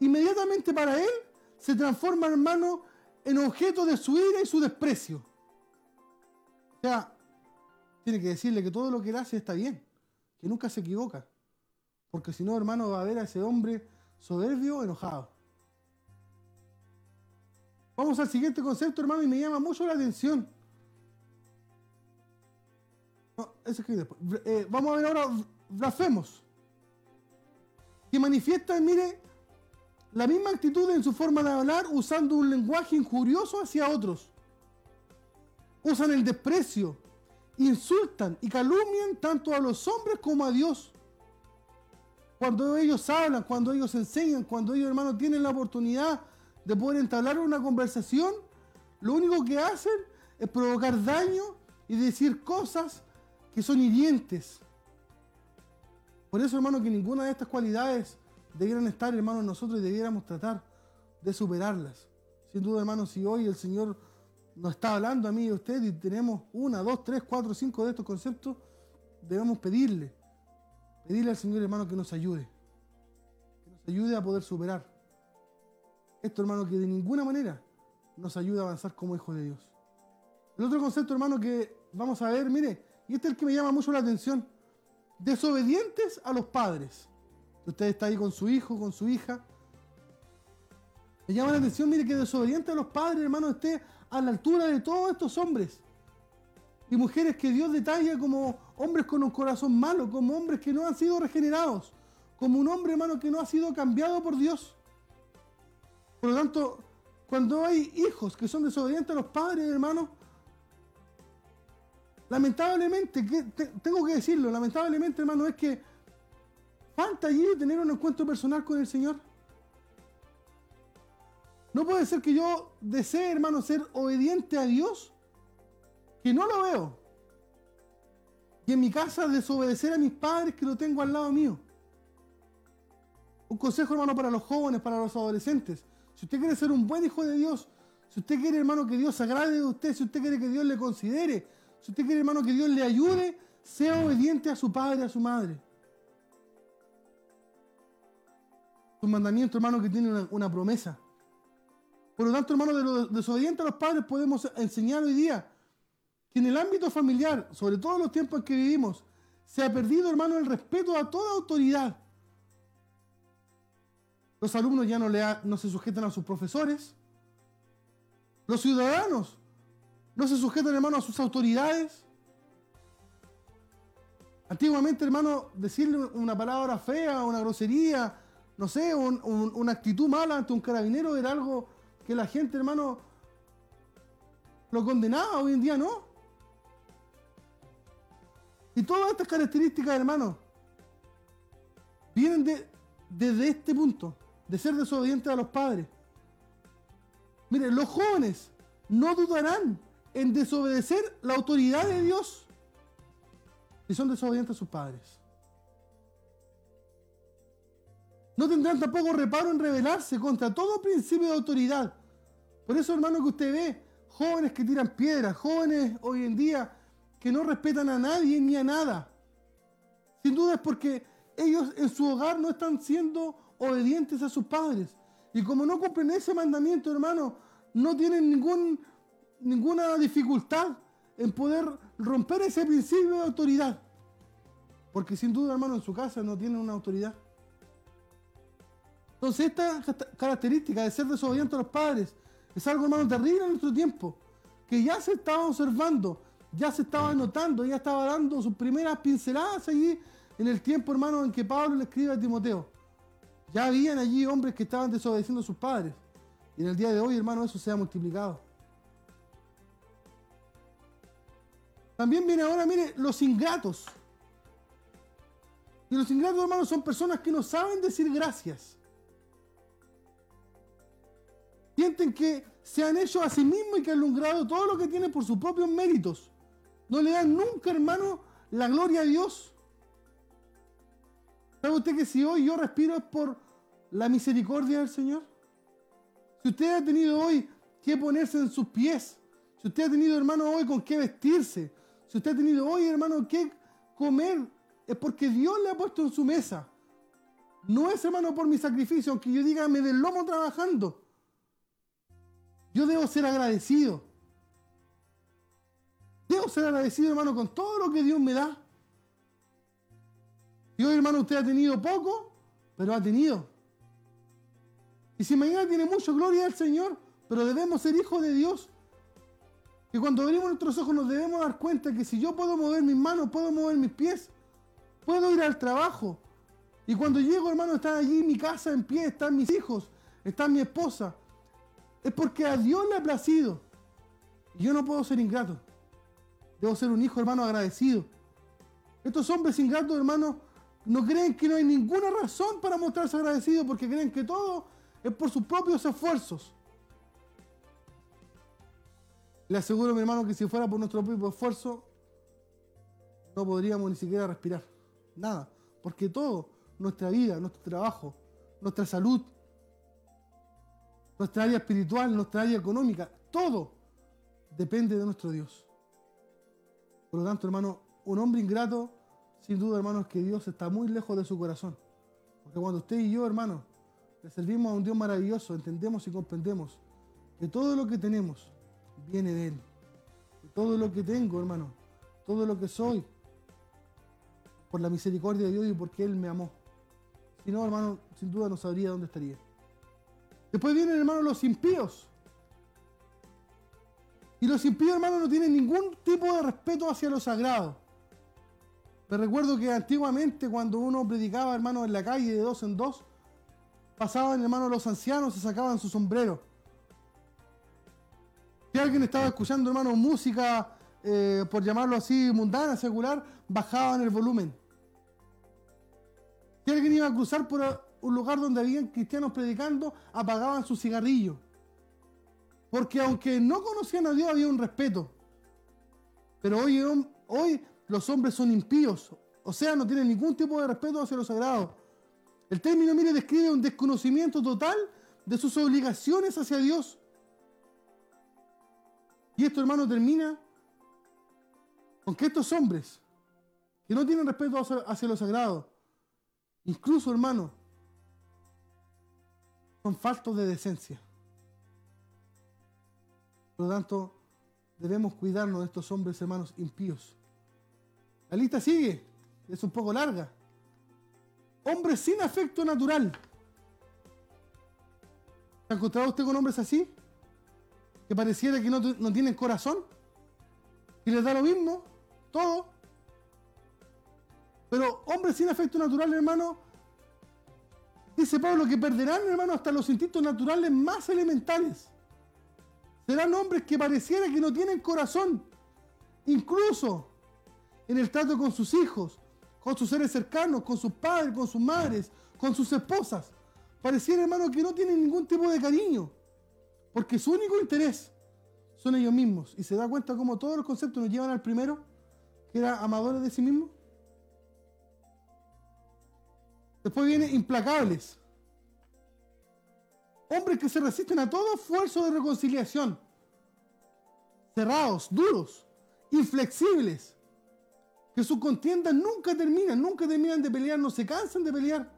inmediatamente para él se transforma, hermano, en objeto de su ira y su desprecio. O sea, tiene que decirle que todo lo que él hace está bien, que nunca se equivoca. Porque si no, hermano, va a ver a ese hombre soberbio, enojado. Vamos al siguiente concepto, hermano, y me llama mucho la atención. No, eso es que después. Eh, vamos a ver ahora blasfemos. Que manifiestan, mire, la misma actitud en su forma de hablar usando un lenguaje injurioso hacia otros. Usan el desprecio, insultan y calumnian tanto a los hombres como a Dios. Cuando ellos hablan, cuando ellos enseñan, cuando ellos, hermanos, tienen la oportunidad de poder entablar una conversación, lo único que hacen es provocar daño y decir cosas que son hirientes. Por eso, hermano, que ninguna de estas cualidades debieran estar, hermano, en nosotros y debiéramos tratar de superarlas. Sin duda, hermano, si hoy el Señor nos está hablando a mí y a usted y tenemos una, dos, tres, cuatro, cinco de estos conceptos, debemos pedirle, pedirle al Señor, hermano, que nos ayude. Que nos ayude a poder superar. Esto, hermano, que de ninguna manera nos ayuda a avanzar como hijos de Dios. El otro concepto, hermano, que vamos a ver, mire, y este es el que me llama mucho la atención. Desobedientes a los padres. Usted está ahí con su hijo, con su hija. Me llama la atención, mire, que desobediente a los padres, hermano, esté a la altura de todos estos hombres. Y mujeres que Dios detalla como hombres con un corazón malo, como hombres que no han sido regenerados, como un hombre, hermano, que no ha sido cambiado por Dios. Por lo tanto, cuando hay hijos que son desobedientes a los padres, hermano, lamentablemente, que tengo que decirlo, lamentablemente, hermano, es que falta allí tener un encuentro personal con el Señor. No puede ser que yo desee, hermano, ser obediente a Dios, que no lo veo. Y en mi casa desobedecer a mis padres que lo tengo al lado mío. Un consejo, hermano, para los jóvenes, para los adolescentes. Si usted quiere ser un buen hijo de Dios, si usted quiere, hermano, que Dios agrade de usted, si usted quiere que Dios le considere, si usted quiere, hermano, que Dios le ayude, sea obediente a su padre, a su madre. Un mandamiento, hermano, que tiene una, promesa. Por lo tanto, hermano, de los desobedientes a los padres podemos enseñar hoy día que en el ámbito familiar, sobre todo en los tiempos en que vivimos, se ha perdido, hermano, el respeto a toda autoridad. Los alumnos ya no, no se sujetan a sus profesores. Los ciudadanos no se sujetan, hermano, a sus autoridades. Antiguamente, hermano, decirle una palabra fea, una grosería, no sé, una actitud mala ante un carabinero era algo que la gente, hermano, lo condenaba. Hoy en día no. Y todas estas características, hermano, vienen de, desde este punto, de ser desobedientes a los padres. Miren, los jóvenes no dudarán en desobedecer la autoridad de Dios si son desobedientes a sus padres. No tendrán tampoco reparo en rebelarse contra todo principio de autoridad. Por eso, hermano, que usted ve jóvenes que tiran piedras, jóvenes hoy en día que no respetan a nadie ni a nada. Sin duda es porque ellos en su hogar no están siendo obedientes a sus padres. Y como no cumplen ese mandamiento, hermano, no tienen ningún, ninguna dificultad en poder romper ese principio de autoridad. Porque sin duda, hermano, en su casa no tienen una autoridad. Entonces, esta característica de ser desobediente a los padres es algo, hermano, terrible en nuestro tiempo, que ya se estaba observando, ya se estaba notando, ya estaba dando sus primeras pinceladas allí en el tiempo, hermano, en que Pablo le escribe a Timoteo. Ya habían allí hombres que estaban desobedeciendo a sus padres. Y en el día de hoy, hermano, eso se ha multiplicado. También viene ahora, mire, los ingratos. Y los ingratos, hermanos, son personas que no saben decir gracias. Sienten que se han hecho a sí mismos y que han logrado todo lo que tienen por sus propios méritos. No le dan nunca, hermano, la gloria a Dios. ¿Sabe usted que si hoy yo respiro es por la misericordia del Señor? Si usted ha tenido hoy que ponerse en sus pies, si usted ha tenido, hermano, hoy con qué vestirse, si usted ha tenido hoy, hermano, qué comer, es porque Dios le ha puesto en su mesa. No es, hermano, por mi sacrificio, aunque yo diga me del lomo trabajando. Yo debo ser agradecido. Debo ser agradecido, hermano, con todo lo que Dios me da. Y hoy, hermano, usted ha tenido poco, pero ha tenido. Y si mañana tiene mucho, gloria al Señor, pero debemos ser hijos de Dios. Y cuando abrimos nuestros ojos nos debemos dar cuenta que si yo puedo mover mis manos, puedo mover mis pies, puedo ir al trabajo. Y cuando llego, hermano, está allí mi casa en pie, están mis hijos, está mi esposa, es porque a Dios le ha placido. Yo no puedo ser ingrato. Debo ser un hijo, hermano, agradecido. Estos hombres ingratos, hermano, no creen que no hay ninguna razón para mostrarse agradecidos porque creen que todo es por sus propios esfuerzos. Le aseguro, mi hermano, que si fuera por nuestro propio esfuerzo, no podríamos ni siquiera respirar. Nada. Porque todo, nuestra vida, nuestro trabajo, nuestra salud, nuestra área espiritual, nuestra área económica, todo depende de nuestro Dios. Por lo tanto, hermano, un hombre ingrato, sin duda, hermano, es que Dios está muy lejos de su corazón. Porque cuando usted y yo, hermano, le servimos a un Dios maravilloso, entendemos y comprendemos que todo lo que tenemos viene de Él. Todo lo que tengo, hermano, todo lo que soy, por la misericordia de Dios y porque Él me amó. Si no, hermano, sin duda no sabría dónde estaría. Después vienen, hermano, los impíos. Y los impíos, hermano, no tienen ningún tipo de respeto hacia lo sagrado. Me recuerdo que antiguamente cuando uno predicaba, hermano, en la calle de dos en dos, pasaban, hermano, los ancianos y sacaban su sombrero. Si alguien estaba escuchando, hermano, música, eh, por llamarlo así, mundana, secular, bajaban el volumen. Si alguien iba a cruzar por un lugar donde habían cristianos predicando, apagaban su cigarrillo. Porque aunque no conocían a Dios, había un respeto. Pero hoy, hoy los hombres son impíos, o sea, no tienen ningún tipo de respeto hacia lo sagrado. El término, mire, describe un desconocimiento total de sus obligaciones hacia Dios. Y esto, hermano, termina con que estos hombres, que no tienen respeto hacia, lo sagrado, incluso, hermano, son faltos de decencia. Por lo tanto, debemos cuidarnos de estos hombres, hermanos, impíos. La lista sigue, es un poco larga. Hombres sin afecto natural. ¿Se ha encontrado usted con hombres así? Pareciera que no, no tienen corazón. Y les da lo mismo, todo. Pero hombres sin afecto natural, hermano, dice Pablo que perderán, hermano, hasta los instintos naturales más elementales. Serán hombres que pareciera que no tienen corazón. Incluso en el trato con sus hijos, con sus seres cercanos, con sus padres, con sus madres, con sus esposas. Pareciera, hermano, que no tienen ningún tipo de cariño. Porque su único interés son ellos mismos. Y se da cuenta cómo todos los conceptos nos llevan al primero, que era amadores de sí mismos. Después viene implacables. Hombres que se resisten a todo esfuerzo de reconciliación. Cerrados, duros, inflexibles. Que sus contiendas nunca terminan, nunca terminan de pelear, no se cansan de pelear.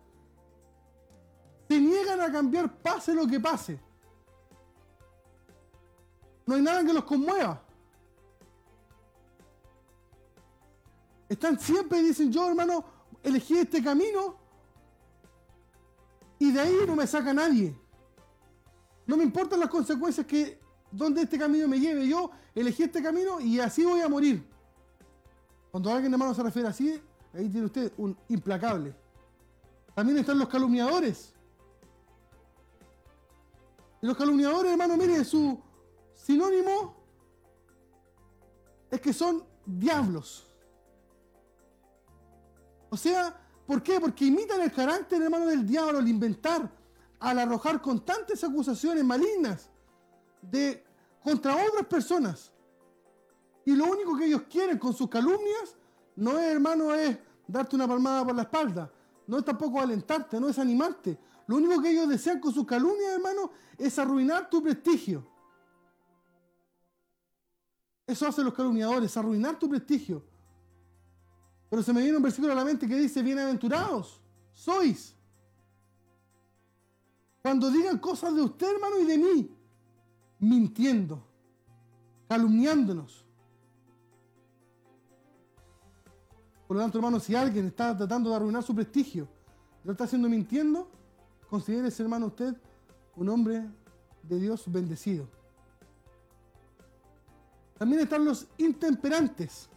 Se niegan a cambiar pase lo que pase. No hay nada que los conmueva. Están siempre y dicen, yo hermano, elegí este camino y de ahí no me saca nadie. No me importan las consecuencias que donde este camino me lleve. Yo elegí este camino y así voy a morir. Cuando alguien hermano se refiere así, ahí tiene usted un implacable. También están los calumniadores. Y los calumniadores, hermano, mire, su sinónimo es que son diablos. O sea, ¿por qué? Porque imitan el carácter, hermano, del diablo al inventar, al arrojar constantes acusaciones malignas de contra otras personas. Y lo único que ellos quieren con sus calumnias no es, hermano, es darte una palmada por la espalda. No es tampoco alentarte, no es animarte. Lo único que ellos desean con sus calumnias, hermano, es arruinar tu prestigio. Eso hacen los calumniadores, arruinar tu prestigio. Pero se me viene un versículo a la mente que dice, bienaventurados sois. Cuando digan cosas de usted, hermano, y de mí, mintiendo, calumniándonos. Por lo tanto, hermano, si alguien está tratando de arruinar su prestigio, lo está haciendo mintiendo, considere ese hermano usted un hombre de Dios bendecido. También están los intemperantes.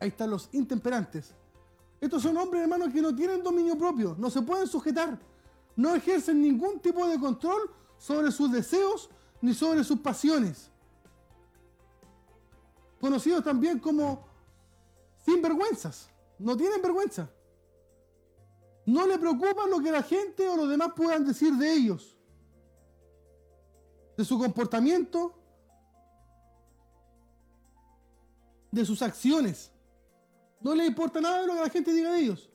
Ahí están los intemperantes. Estos son hombres, hermanos, que no tienen dominio propio, no se pueden sujetar, no ejercen ningún tipo de control sobre sus deseos ni sobre sus pasiones conocidos también como sinvergüenzas. No tienen vergüenza. No le preocupa lo que la gente o los demás puedan decir de ellos. De su comportamiento. De sus acciones. No le importa nada de lo que la gente diga de ellos.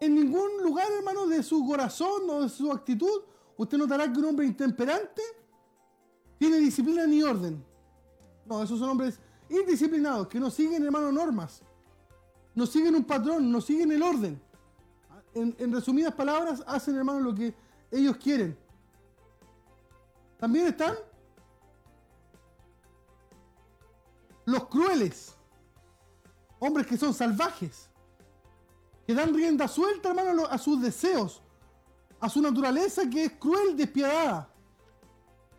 En ningún lugar, hermano, de su corazón o de su actitud, usted notará que un hombre intemperante tiene disciplina ni orden. No, esos son hombres indisciplinados, que no siguen, hermano, normas. No siguen un patrón, no siguen el orden. En, resumidas palabras, hacen, hermano, lo que ellos quieren. También están los crueles. Hombres que son salvajes. Que dan rienda suelta, hermano, a sus deseos. A su naturaleza que es cruel, despiadada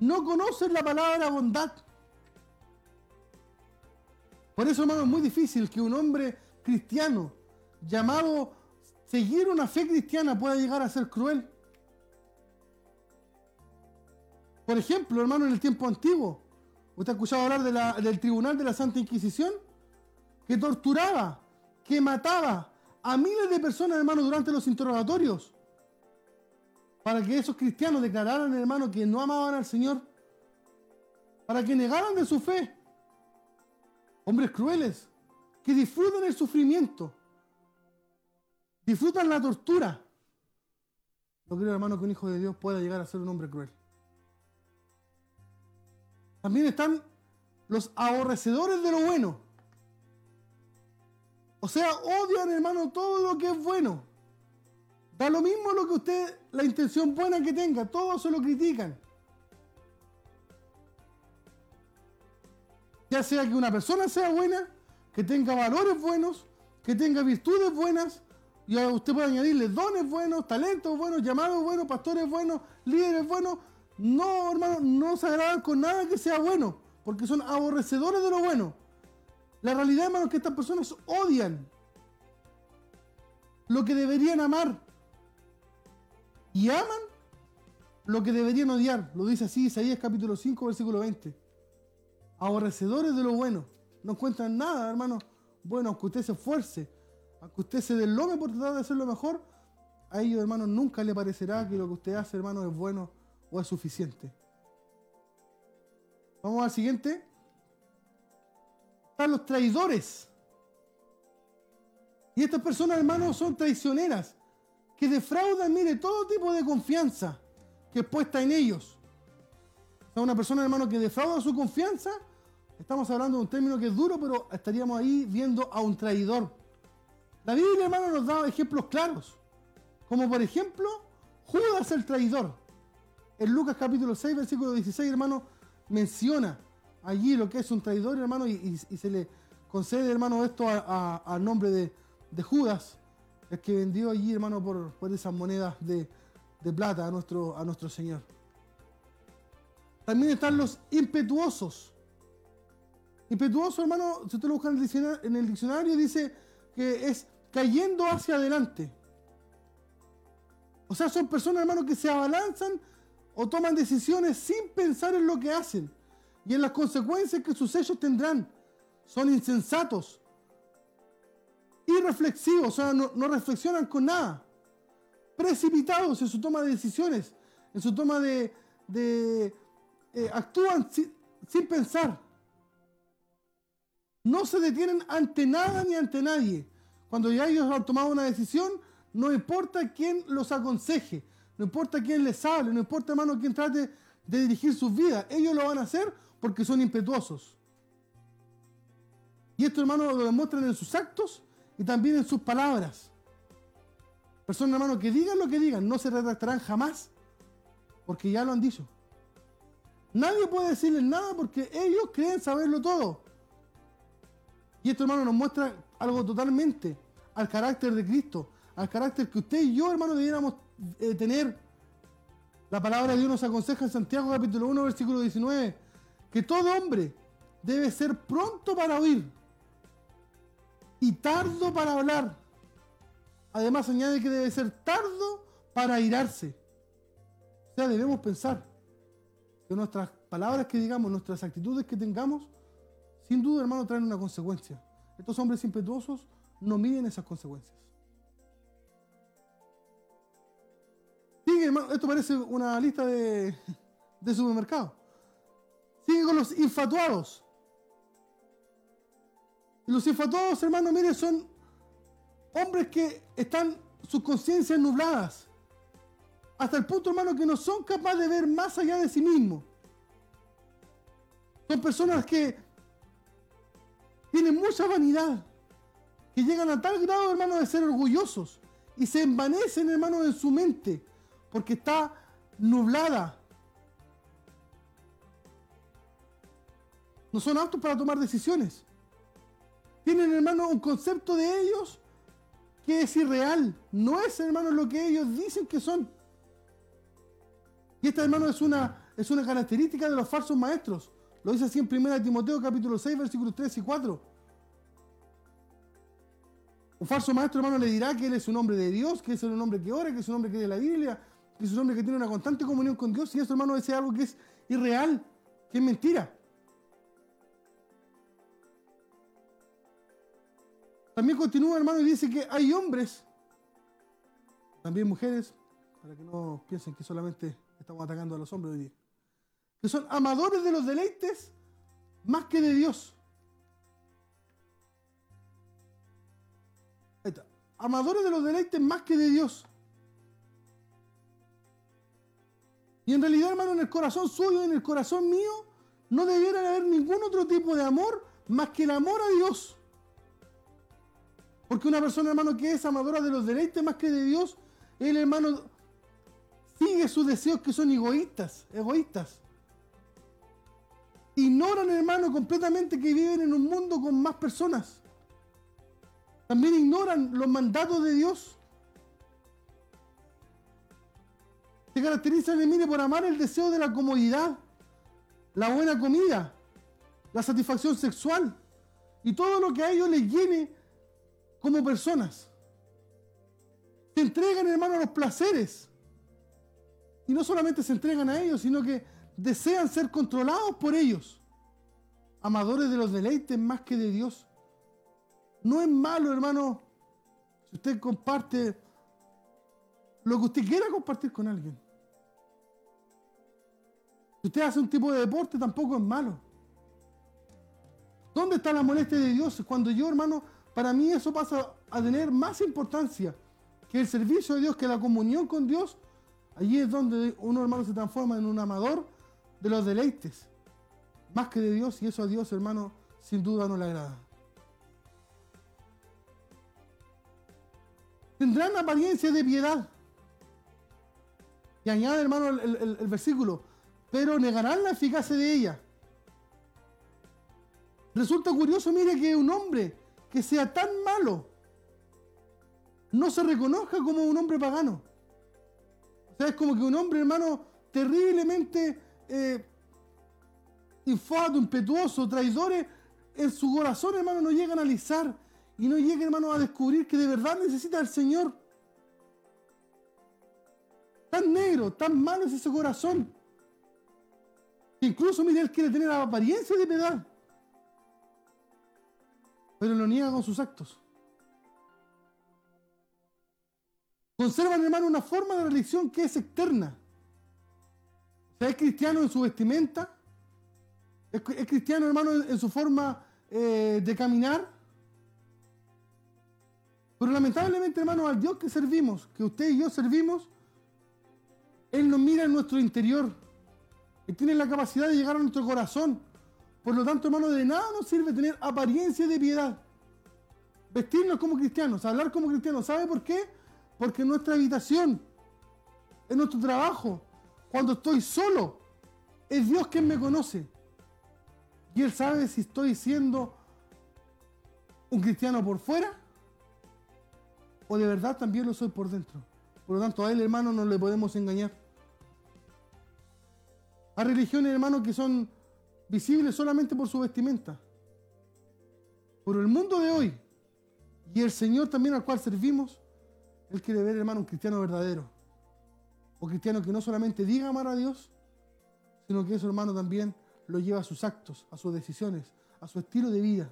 no conocen la palabra bondad. Por eso, hermano, es muy difícil que un hombre cristiano llamado seguir una fe cristiana pueda llegar a ser cruel. Por ejemplo, hermano, en el tiempo antiguo, ¿usted ha escuchado hablar del tribunal de la Santa Inquisición? Que torturaba, que mataba a miles de personas, hermano, durante los interrogatorios para que esos cristianos declararan, hermano, que no amaban al Señor, para que negaran de su fe. Hombres crueles, que disfrutan el sufrimiento, disfrutan la tortura. No creo, hermano, que un hijo de Dios pueda llegar a ser un hombre cruel. También están los aborrecedores de lo bueno. O sea, odian, hermano, todo lo que es bueno. Da lo mismo lo que usted, la intención buena que tenga, todos se lo critican. Ya sea que una persona sea buena, que tenga valores buenos, que tenga virtudes buenas, y a usted puede añadirle dones buenos, talentos buenos, llamados buenos, pastores buenos, líderes buenos, no, hermano, no se agradan con nada que sea bueno, porque son aborrecedores de lo bueno. La realidad, hermano, es que estas personas odian lo que deberían amar y aman lo que deberían odiar. Lo dice así Isaías capítulo 5, versículo 20. Aborrecedores de lo bueno. No encuentran nada, hermano. Bueno, aunque usted se esfuerce, aunque usted se deslome por tratar de hacer lo mejor, a ellos, hermano, nunca le parecerá que lo que usted hace, hermano, es bueno o es suficiente. Vamos al siguiente. Están los traidores. Y estas personas, hermanos, son traicioneras, que defraudan, mire, todo tipo de confianza que es puesta en ellos. O una persona, hermano, que defrauda su confianza, estamos hablando de un término que es duro, pero estaríamos ahí viendo a un traidor. La Biblia, hermano, nos da ejemplos claros. Como por ejemplo, Judas el traidor. En Lucas capítulo 6, versículo 16, hermano, menciona allí lo que es un traidor, hermano, y, se le concede, hermano, esto al nombre de, Judas, el que vendió allí, hermano, por, por esas monedas de, plata a nuestro, a nuestro Señor. También están los impetuosos. Impetuoso, hermano, si usted lo busca en el diccionario, dice que es cayendo hacia adelante. O sea, son personas, hermano, que se abalanzan o toman decisiones sin pensar en lo que hacen y en las consecuencias que sus hechos tendrán. Son insensatos, irreflexivos, o sea, no reflexionan con nada precipitados en su toma de decisiones, en su toma de... Eh, actúan sin, pensar. No se detienen ante nada ni ante nadie. Cuando ya ellos han tomado una decisión, no importa quién los aconseje, no importa quién les hable, no importa, hermano, quién trate de dirigir sus vidas. Ellos lo van a hacer porque son impetuosos. Y esto, hermano, lo demuestran en sus actos y también en sus palabras. Personas, hermano, que digan lo que digan, no se retractarán jamás, porque ya lo han dicho. Nadie puede decirles nada porque ellos creen saberlo todo. Y esto, hermano, nos muestra algo totalmente al carácter de Cristo, al carácter que usted y yo, hermano, debiéramos eh, tener. La palabra de Dios nos aconseja en Santiago capítulo 1, versículo 19, que todo hombre debe ser pronto para oír y tardo para hablar, Además añade que debe ser tardo para irarse. O sea, debemos pensar que nuestras palabras que digamos, nuestras actitudes que tengamos, sin duda, hermano, traen una consecuencia. Estos hombres impetuosos no miden esas consecuencias. Esto parece una lista de, de supermercado. Sigue con los infatuados. Los infatuados, hermano, miren, son hombres que están sus conciencias nubladas. Hasta el punto, hermano, que no son capaces de ver más allá de sí mismos. Son personas que tienen mucha vanidad, que llegan a tal grado, hermano, de ser orgullosos y se envanecen, hermano, en su mente, porque está nublada. No son aptos para tomar decisiones. Tienen, hermano, un concepto de ellos que es irreal. No es, hermano, lo que ellos dicen que son. Y esta, hermano, es una, es una característica de los falsos maestros. Lo dice así en 1 Timoteo capítulo 6, versículos 3 y 4. Un falso maestro, hermano, le dirá que él es un hombre de Dios, que es un hombre que ora, que es un hombre que lee la Biblia, es un hombre que tiene una constante comunión con Dios. Y eso, hermano, es algo que es irreal, que es mentira. También continúa, hermano, y dice que hay hombres, también mujeres, para que no piensen que solamente estamos atacando a los hombres hoy día, que son amadores de los deleites más que de Dios. Ahí está. Amadores de los deleites más que de Dios. Y en realidad, hermano, en el corazón suyo, en el corazón mío, no debiera haber ningún otro tipo de amor más que el amor a Dios. Porque una persona, hermano, que es amadora de los deleites más que de Dios, el hermano sigue sus deseos que son egoístas, egoístas. ignoran, hermano, completamente que viven en un mundo con más personas. También ignoran los mandatos de Dios. Se caracterizan, mire, por amar el deseo de la comodidad, la buena comida, la satisfacción sexual y todo lo que a ellos les llene como personas. Se entregan, hermano, a los placeres. Y no solamente se entregan a ellos, sino que desean ser controlados por ellos. Amadores de los deleites más que de Dios. No es malo, hermano, si usted comparte lo que usted quiera compartir con alguien. Si usted hace un tipo de deporte, tampoco es malo. ¿Dónde está la molestia de Dios? Cuando yo, hermano, para mí eso pasa a tener más importancia que el servicio de Dios, que la comunión con Dios. Allí es donde uno, hermano, se transforma en un amador de los deleites, más que de Dios, y eso a Dios, hermano, sin duda no le agrada. Tendrán apariencia de piedad. Y añade, hermano, el, versículo, pero negarán la eficacia de ella. Resulta curioso, mire, que un hombre que sea tan malo no se reconozca como un hombre pagano. O sea, es como que un hombre, hermano, terriblemente eh, infado, impetuoso, traidores, en su corazón, hermano, no llega a analizar y no llega, hermano, a descubrir que de verdad necesita al Señor. Tan negro, tan malo es ese corazón. Incluso, mire, él quiere tener la apariencia de piedad. Pero lo niega con sus actos. Conservan, hermano, una forma de religión que es externa. O sea, es cristiano en su vestimenta. Es, cristiano, hermano, en, su forma eh, de caminar. Pero lamentablemente, hermano, al Dios que servimos, que usted y yo servimos, nos mira en nuestro interior. y tiene la capacidad de llegar a nuestro corazón. Por lo tanto, hermano, de nada nos sirve tener apariencia de piedad. Vestirnos como cristianos, hablar como cristianos. ¿Sabe por qué? Porque nuestra habitación, en nuestro trabajo, cuando estoy solo, es Dios quien me conoce. Y Él sabe si estoy siendo un cristiano por fuera o de verdad también lo soy por dentro. Por lo tanto, a Él, hermano, no le podemos engañar. Hay religiones, hermano, que son visibles solamente por su vestimenta. Pero el mundo de hoy y el Señor también al cual servimos, Él quiere ver, hermano, un cristiano verdadero. Un cristiano que no solamente diga amar a Dios, sino que eso, hermano, también lo lleva a sus actos, a sus decisiones, a su estilo de vida.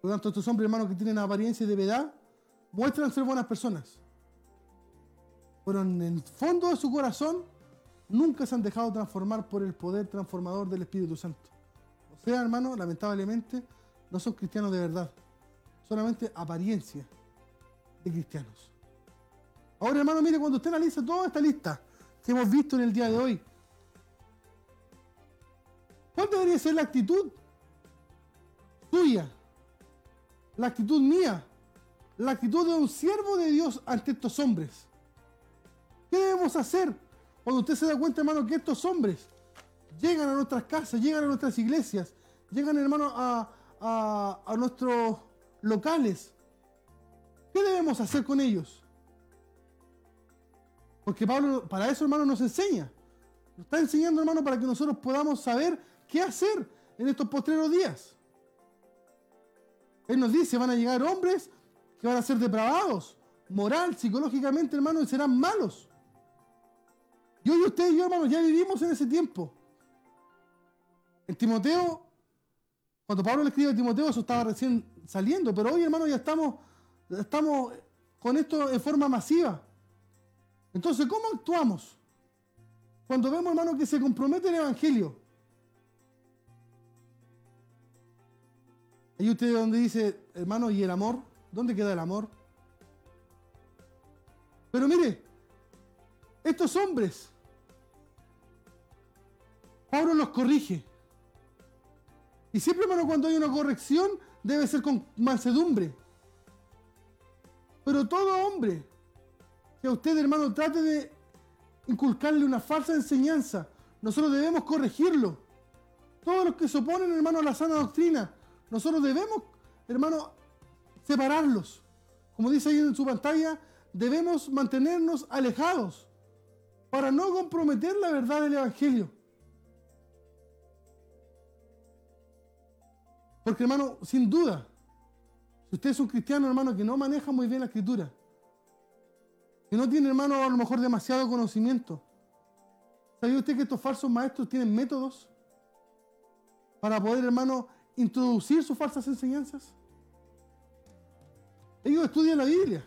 Por lo tanto, estos hombres, hermanos, que tienen apariencia de verdad, muestran ser buenas personas. Pero en el fondo de su corazón, nunca se han dejado transformar por el poder transformador del Espíritu Santo. O sea, hermano, lamentablemente no son cristianos de verdad, solamente apariencia de cristianos. Ahora, hermano, mire, cuando usted analiza toda esta lista que hemos visto en el día de hoy, ¿cuál debería ser la actitud tuya? La actitud mía, la actitud de un siervo de Dios ante estos hombres. ¿Qué debemos hacer cuando usted se da cuenta, hermano, que estos hombres llegan a nuestras casas, llegan a nuestras iglesias, llegan, hermano, a, a, nuestros locales, ¿qué debemos hacer con ellos? Porque Pablo, para eso, hermano, nos enseña. Nos está enseñando, hermano, para que nosotros podamos saber qué hacer en estos postreros días. Él nos dice, van a llegar hombres que van a ser depravados, moral, psicológicamente, hermano, y serán malos. Y hoy usted y yo, hermano, ya vivimos en ese tiempo. En Timoteo, cuando Pablo le escribe a Timoteo, eso estaba recién saliendo, pero hoy, hermano, ya estamos, estamos con esto en forma masiva. Entonces, ¿cómo actuamos? Cuando vemos, hermano, que se compromete el Evangelio. Ahí usted donde dice, hermano, ¿y el amor? ¿Dónde queda el amor? Pero mire, estos hombres Pablo los corrige. Y siempre, hermano, cuando hay una corrección, debe ser con mansedumbre. Pero todo hombre que a usted, hermano, trate de inculcarle una falsa enseñanza, nosotros debemos corregirlo. Todos los que se oponen, hermano, a la sana doctrina, nosotros debemos, hermano, separarlos. Como dice ahí en su pantalla, debemos mantenernos alejados para no comprometer la verdad del Evangelio. Porque hermano, sin duda, si usted es un cristiano, hermano, que no maneja muy bien la escritura, que no tiene, hermano, a lo mejor demasiado conocimiento, ¿sabía usted que estos falsos maestros tienen métodos para poder, hermano, introducir sus falsas enseñanzas? Ellos estudian la Biblia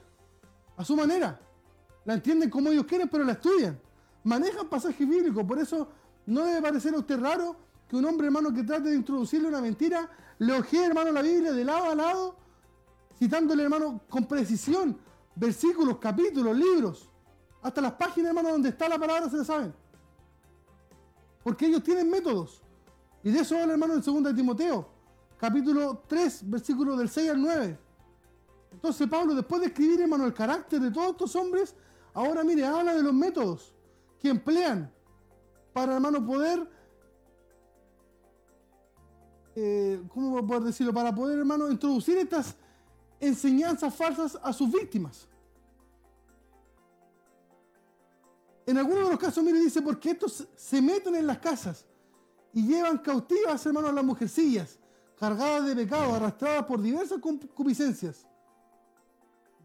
a su manera, la entienden como ellos quieren, pero la estudian, manejan pasajes bíblicos, por eso no debe parecer a usted raro que un hombre, hermano, que trate de introducirle una mentira, le ojee, hermano, la Biblia de lado a lado, citándole, hermano, con precisión, versículos, capítulos, libros, hasta las páginas, hermano, donde está la palabra se le saben. Porque ellos tienen métodos. Y de eso habla, hermano, en 2 de Timoteo, capítulo 3, versículos del 6 al 9. Entonces Pablo, después de escribir, hermano, el carácter de todos estos hombres, ahora mire, habla de los métodos que emplean para, hermano, poder eh, ¿cómo poder decirlo? Para poder, hermano, introducir estas enseñanzas falsas a sus víctimas. En algunos de los casos, mire, dice, porque estos se meten en las casas y llevan cautivas, hermano, a las mujercillas, cargadas de pecado, arrastradas por diversas concupiscencias.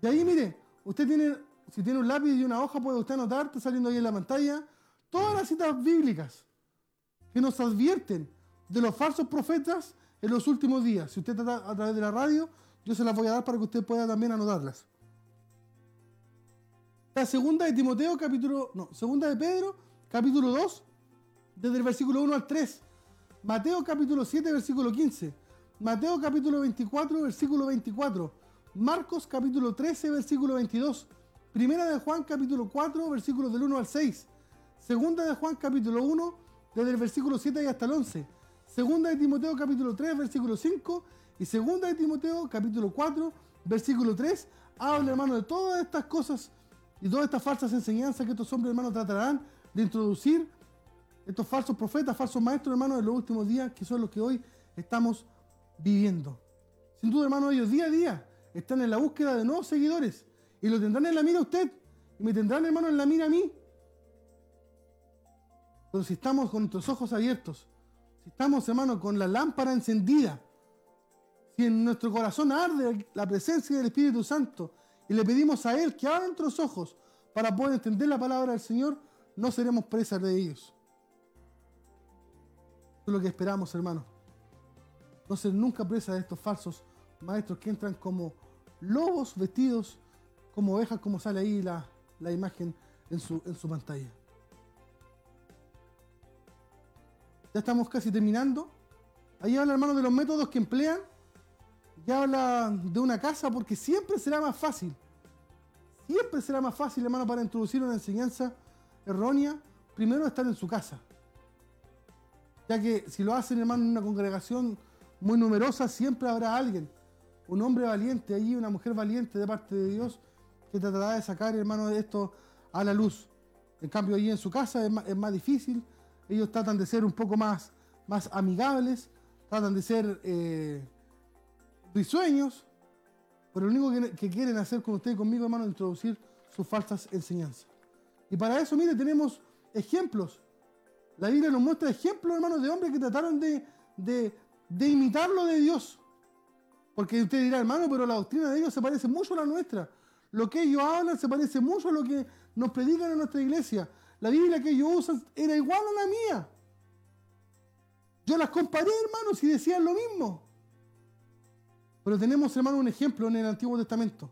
De ahí, mire, usted tiene, si tiene un lápiz y una hoja, puede usted anotar, está saliendo ahí en la pantalla, todas las citas bíblicas que nos advierten de los falsos profetas en los últimos días. Si usted está a través de la radio, yo se las voy a dar para que usted pueda también anotarlas. La segunda de Timoteo, capítulo, no, segunda de Pedro, capítulo 2, desde el versículo 1 al 3. Mateo capítulo 7, versículo 15. Mateo capítulo 24, versículo 24. Marcos capítulo 13, versículo 22. Primera de Juan capítulo 4, versículos del 1 al 6. Segunda de Juan capítulo 1, desde el versículo 7 y hasta el 11. Segunda de Timoteo capítulo 3, versículo 5 y segunda de Timoteo capítulo 4, versículo 3, habla hermano de todas estas cosas y todas estas falsas enseñanzas que estos hombres hermanos tratarán de introducir, estos falsos profetas, falsos maestros hermanos en los últimos días que son los que hoy estamos viviendo. Sin duda hermano ellos día a día están en la búsqueda de nuevos seguidores. Y lo tendrán en la mira usted. Y me tendrán hermano en la mira a mí. Pero si estamos con nuestros ojos abiertos, si estamos, hermano, con la lámpara encendida, si en nuestro corazón arde la presencia del Espíritu Santo y le pedimos a Él que abra nuestros ojos para poder entender la palabra del Señor, no seremos presas de ellos. Eso es lo que esperamos, hermano. No ser nunca presa de estos falsos maestros que entran como lobos vestidos como ovejas, como sale ahí la, la imagen en su, en su pantalla. Ya estamos casi terminando. Ahí habla, hermano, de los métodos que emplean. Ya habla de una casa porque siempre será más fácil. Siempre será más fácil, hermano, para introducir una enseñanza errónea. Primero estar en su casa. Ya que si lo hacen, hermano, en una congregación muy numerosa, siempre habrá alguien. Un hombre valiente allí, una mujer valiente de parte de Dios, que tratará de sacar, hermano, de esto a la luz. En cambio, allí en su casa es más, es más difícil ellos tratan de ser un poco más, más amigables, tratan de ser eh, risueños, pero lo único que, quieren hacer con usted y conmigo, hermano, es introducir sus falsas enseñanzas. Y para eso, mire, tenemos ejemplos. La Biblia nos muestra ejemplos, hermanos, de hombres que trataron de, de, de imitar lo de Dios. Porque usted dirá, hermano, pero la doctrina de ellos se parece mucho a la nuestra. Lo que ellos hablan se parece mucho a lo que nos predican en nuestra iglesia. La Biblia que ellos usan era igual a la mía. Yo las comparé, hermanos, y decían lo mismo. Pero tenemos, hermano, un ejemplo en el Antiguo Testamento.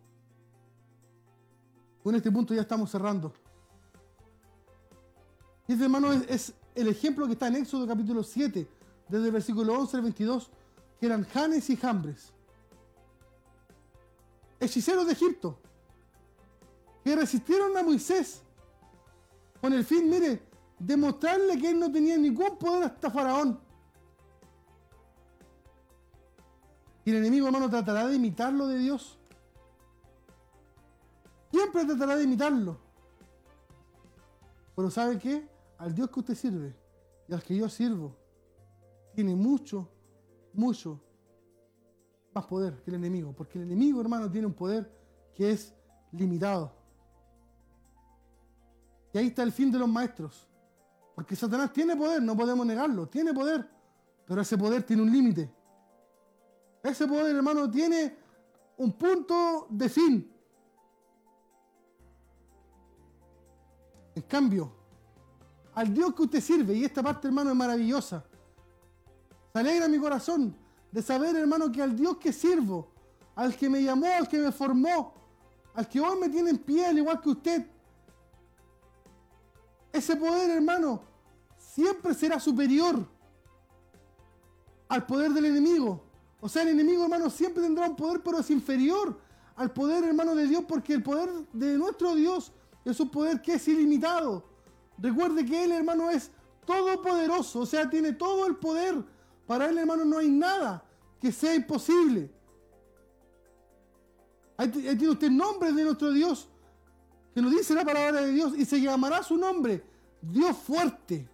Con este punto ya estamos cerrando. Y este, hermano, es, el ejemplo que está en Éxodo capítulo 7, desde el versículo 11 al 22, que eran Janes y Jambres. Hechiceros de Egipto, que resistieron a Moisés con el fin, mire, demostrarle que él no tenía ningún poder hasta Faraón. Y el enemigo, hermano, tratará de imitarlo de Dios. Siempre tratará de imitarlo. Pero ¿sabe qué? Al Dios que usted sirve y al que yo sirvo tiene mucho, mucho más poder que el enemigo. Porque el enemigo, hermano, tiene un poder que es limitado. Y ahí está el fin de los maestros. Porque Satanás tiene poder, no podemos negarlo, tiene poder. Pero ese poder tiene un límite. Ese poder, hermano, tiene un punto de fin. En cambio, al Dios que usted sirve, y esta parte, hermano, es maravillosa. Se alegra mi corazón de saber, hermano, que al Dios que sirvo, al que me llamó, al que me formó, al que hoy me tiene en pie, al igual que usted, ese poder, hermano, siempre será superior al poder del enemigo. O sea, el enemigo, hermano, siempre tendrá un poder, pero es inferior al poder, hermano, de Dios, porque el poder de nuestro Dios es un poder que es ilimitado. Recuerde que Él, hermano, es todopoderoso, o sea, tiene todo el poder. Para Él, hermano, no hay nada que sea imposible. Ahí, tiene usted el nombre de nuestro Dios, que nos dice la palabra de Dios, y se llamará su nombre, Dios fuerte.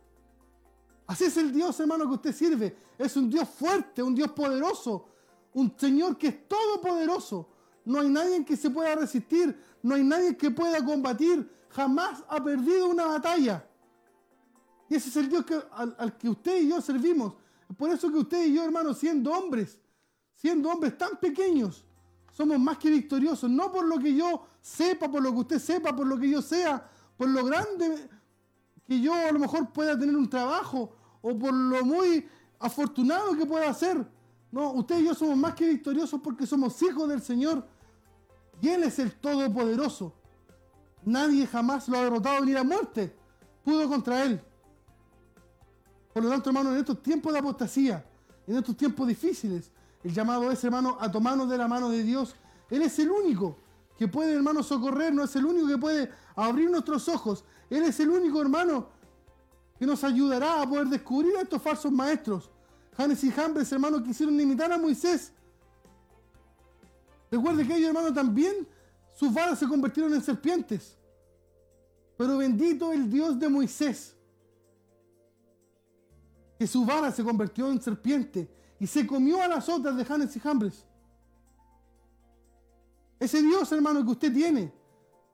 Así es el Dios, hermano, que usted sirve. Es un Dios fuerte, un Dios poderoso, un Señor que es todopoderoso. No hay nadie que se pueda resistir, no hay nadie que pueda combatir. Jamás ha perdido una batalla. Y ese es el Dios al, al, que usted y yo servimos. Por eso que usted y yo, hermano, siendo hombres, siendo hombres tan pequeños, somos más que victoriosos. No por lo que yo sepa, por lo que usted sepa, por lo que yo sea, por lo grande que yo a lo mejor pueda tener un trabajo o por lo muy afortunado que pueda ser. No, usted y yo somos más que victoriosos porque somos hijos del Señor y Él es el Todopoderoso. Nadie jamás lo ha derrotado ni la muerte pudo contra Él. Por lo tanto, hermano, en estos tiempos de apostasía, en estos tiempos difíciles, el llamado es, hermano, a tomarnos de la mano de Dios. Él es el único que puede, hermano, socorrernos, es el único que puede abrir nuestros ojos él es el único hermano que nos ayudará a poder descubrir a estos falsos maestros. Janes y Jambres, hermano, quisieron imitar a Moisés. Recuerde que ellos, hermano, también sus varas se convirtieron en serpientes. Pero bendito el Dios de Moisés, que su vara se convirtió en serpiente y se comió a las otras de Janes y Jambres. Ese Dios, hermano, que usted tiene,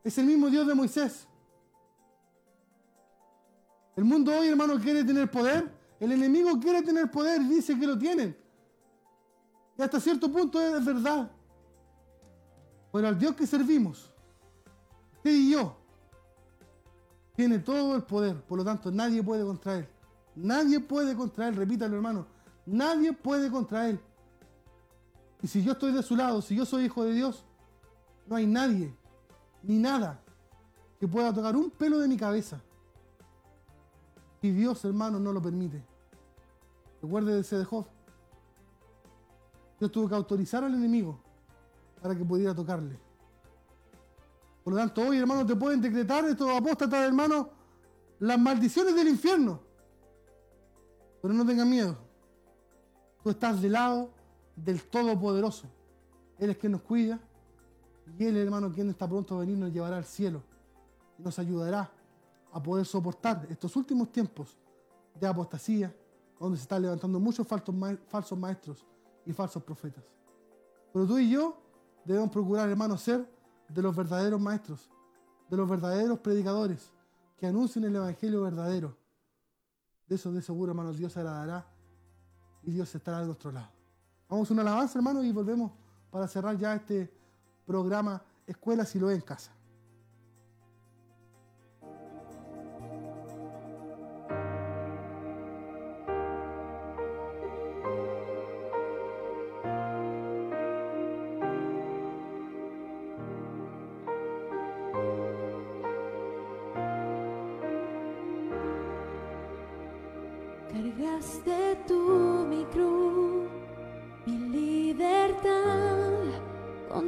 es el mismo Dios de Moisés. El mundo hoy, hermano, quiere tener poder. El enemigo quiere tener poder y dice que lo tienen. Y hasta cierto punto es verdad. Pero al Dios que servimos, usted y yo, tiene todo el poder. Por lo tanto, nadie puede contra él. Nadie puede contra él. Repítalo, hermano. Nadie puede contra él. Y si yo estoy de su lado, si yo soy hijo de Dios, no hay nadie, ni nada, que pueda tocar un pelo de mi cabeza. Y Dios, hermano, no lo permite. Recuerde de Job. Dios tuvo que autorizar al enemigo para que pudiera tocarle. Por lo tanto, hoy, hermano, te pueden decretar estos apóstatas, hermano, las maldiciones del infierno. Pero no tengan miedo. Tú estás del lado del Todopoderoso. Él es quien nos cuida. Y Él, hermano, quien está pronto a venir, nos llevará al cielo. Y nos ayudará a poder soportar estos últimos tiempos de apostasía, donde se están levantando muchos falsos maestros y falsos profetas. Pero tú y yo debemos procurar, hermanos, ser de los verdaderos maestros, de los verdaderos predicadores, que anuncien el Evangelio verdadero. De eso de seguro, hermanos, Dios agradará y Dios estará de nuestro lado. Vamos a una alabanza, hermanos, y volvemos para cerrar ya este programa Escuela si lo en casa.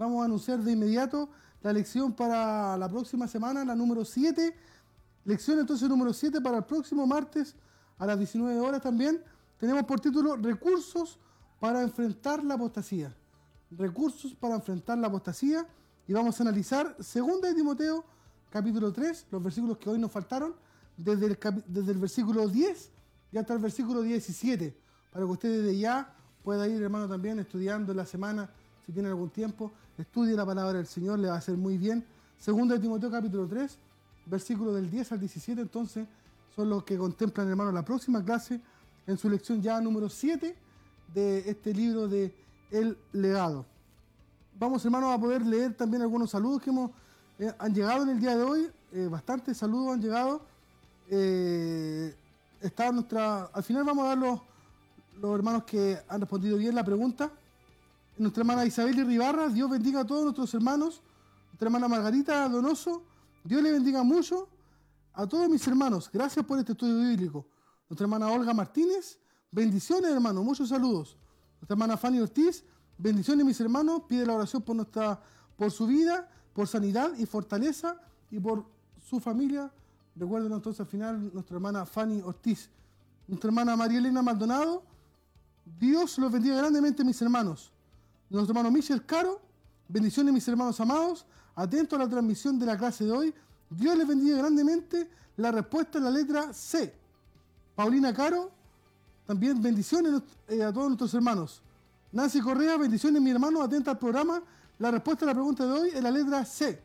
Vamos a anunciar de inmediato la lección para la próxima semana, la número 7. Lección entonces número 7 para el próximo martes a las 19 horas también. Tenemos por título Recursos para enfrentar la apostasía. Recursos para enfrentar la apostasía. Y vamos a analizar 2 de Timoteo, capítulo 3, los versículos que hoy nos faltaron, desde el, desde el versículo 10 y hasta el versículo 17, para que usted desde ya pueda ir, hermano, también estudiando en la semana si tienen algún tiempo, estudie la palabra del Señor, le va a hacer muy bien. Segundo de Timoteo capítulo 3, versículo del 10 al 17, entonces son los que contemplan, hermano, la próxima clase en su lección ya número 7 de este libro de El legado. Vamos, hermanos, a poder leer también algunos saludos que hemos, eh, han llegado en el día de hoy. Eh, bastantes saludos han llegado. Eh, nuestra. Al final vamos a dar los hermanos que han respondido bien la pregunta. Nuestra hermana Isabel Ribarra, Dios bendiga a todos nuestros hermanos. Nuestra hermana Margarita Donoso, Dios le bendiga mucho a todos mis hermanos. Gracias por este estudio bíblico. Nuestra hermana Olga Martínez, bendiciones hermanos, muchos saludos. Nuestra hermana Fanny Ortiz, bendiciones mis hermanos, pide la oración por, nuestra, por su vida, por sanidad y fortaleza y por su familia. Recuerden entonces al final nuestra hermana Fanny Ortiz. Nuestra hermana María Elena Maldonado, Dios los bendiga grandemente mis hermanos. Nuestro hermano Michel Caro, bendiciones mis hermanos amados, atento a la transmisión de la clase de hoy. Dios les bendiga grandemente. La respuesta es la letra C. Paulina Caro, también bendiciones eh, a todos nuestros hermanos. Nancy Correa, bendiciones mi hermano, atenta al programa. La respuesta a la pregunta de hoy es la letra C.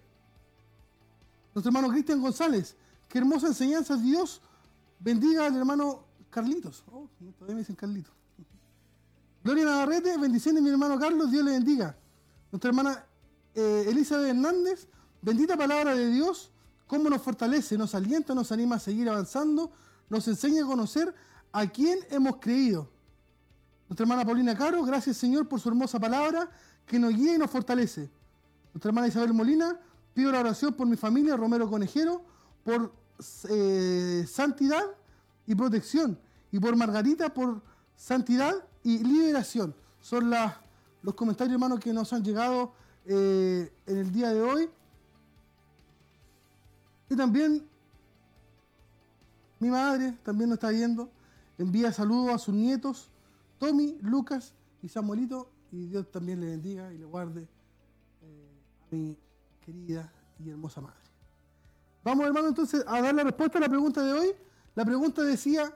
Nuestro hermano Cristian González, qué hermosa enseñanza Dios bendiga al hermano Carlitos. Oh, todavía me dicen Carlitos. Gloria Navarrete, bendiciones mi hermano Carlos, Dios le bendiga. Nuestra hermana eh, Elizabeth Hernández, bendita palabra de Dios, cómo nos fortalece, nos alienta, nos anima a seguir avanzando, nos enseña a conocer a quién hemos creído. Nuestra hermana Paulina Caro, gracias Señor por su hermosa palabra que nos guía y nos fortalece. Nuestra hermana Isabel Molina, pido la oración por mi familia, Romero Conejero, por eh, santidad y protección, y por Margarita, por santidad y liberación. Son los comentarios, hermanos, que nos han llegado eh, en el día de hoy. Y también mi madre también nos está viendo. Envía saludos a sus nietos, Tommy, Lucas y Samuelito. Y Dios también le bendiga y le guarde eh, a mi querida y hermosa madre. Vamos, hermano, entonces a dar la respuesta a la pregunta de hoy. La pregunta decía,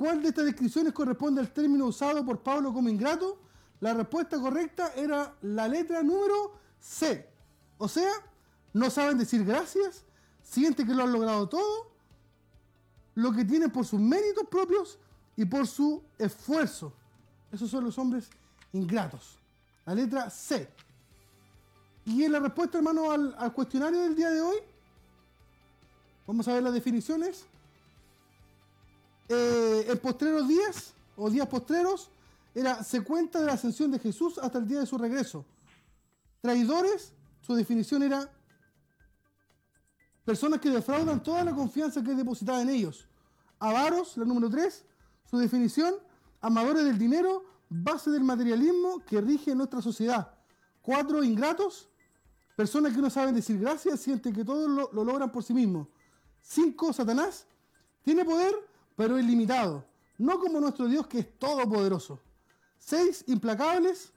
¿cuál de estas descripciones corresponde al término usado por Pablo como ingrato? La respuesta correcta era la letra número C. O sea, no saben decir gracias, sienten que lo han logrado todo, lo que tienen por sus méritos propios y por su esfuerzo. Esos son los hombres ingratos. La letra C. Y en la respuesta, hermano, al, al cuestionario del día de hoy, vamos a ver las definiciones. Eh, en postreros días, o días postreros, era se cuenta de la ascensión de Jesús hasta el día de su regreso. Traidores, su definición era personas que defraudan toda la confianza que es depositada en ellos. Avaros, la número 3, su definición, amadores del dinero, base del materialismo que rige nuestra sociedad. Cuatro, ingratos, personas que no saben decir gracias, sienten que todo lo, lo logran por sí mismos. Cinco, Satanás, tiene poder, pero es limitado, no como nuestro Dios que es todopoderoso. Seis, implacables,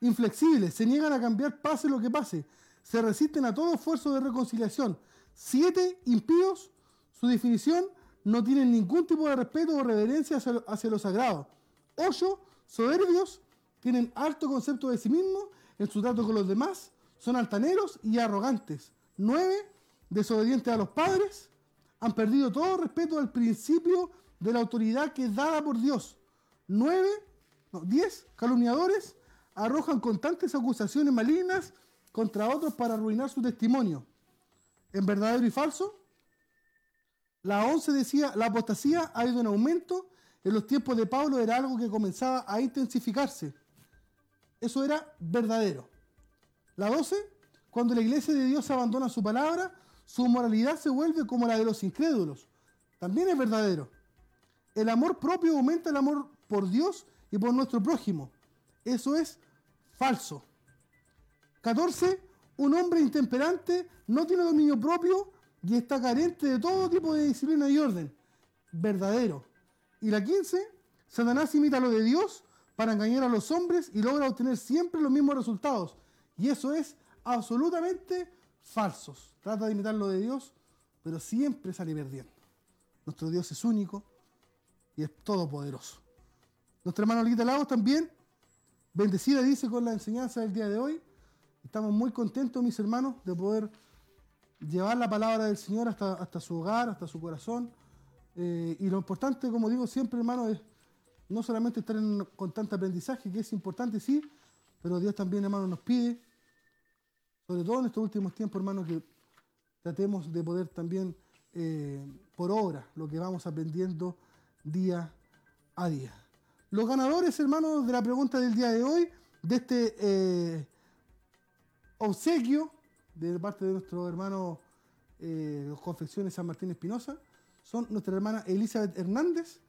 inflexibles, se niegan a cambiar pase lo que pase, se resisten a todo esfuerzo de reconciliación. Siete, impíos, su definición, no tienen ningún tipo de respeto o reverencia hacia, hacia lo sagrado. Ocho, soberbios, tienen alto concepto de sí mismos en su trato con los demás, son altaneros y arrogantes. Nueve, desobedientes a los padres, han perdido todo respeto al principio de la autoridad que es dada por Dios. Nueve, no, diez, calumniadores, arrojan constantes acusaciones malignas contra otros para arruinar su testimonio. En verdadero y falso, la 11 decía, la apostasía ha ido en aumento, en los tiempos de Pablo era algo que comenzaba a intensificarse. Eso era verdadero. La 12, cuando la iglesia de Dios abandona su palabra, su moralidad se vuelve como la de los incrédulos. También es verdadero. El amor propio aumenta el amor por Dios y por nuestro prójimo. Eso es falso. 14. Un hombre intemperante no tiene dominio propio y está carente de todo tipo de disciplina y orden. Verdadero. Y la 15. Satanás imita lo de Dios para engañar a los hombres y logra obtener siempre los mismos resultados. Y eso es absolutamente falsos. Trata de imitar lo de Dios, pero siempre sale perdiendo. Nuestro Dios es único y es todopoderoso. Nuestra hermana Olguita Lagos también, bendecida dice con la enseñanza del día de hoy. Estamos muy contentos, mis hermanos, de poder llevar la palabra del Señor hasta, hasta su hogar, hasta su corazón. Eh, y lo importante, como digo siempre, hermano, es no solamente estar en constante aprendizaje, que es importante, sí, pero Dios también, hermano, nos pide, sobre todo en estos últimos tiempos, hermano, que tratemos de poder también eh, por obra lo que vamos aprendiendo día a día. Los ganadores, hermanos, de la pregunta del día de hoy, de este eh, obsequio de parte de nuestro hermano eh, Confecciones San Martín Espinosa, son nuestra hermana Elizabeth Hernández,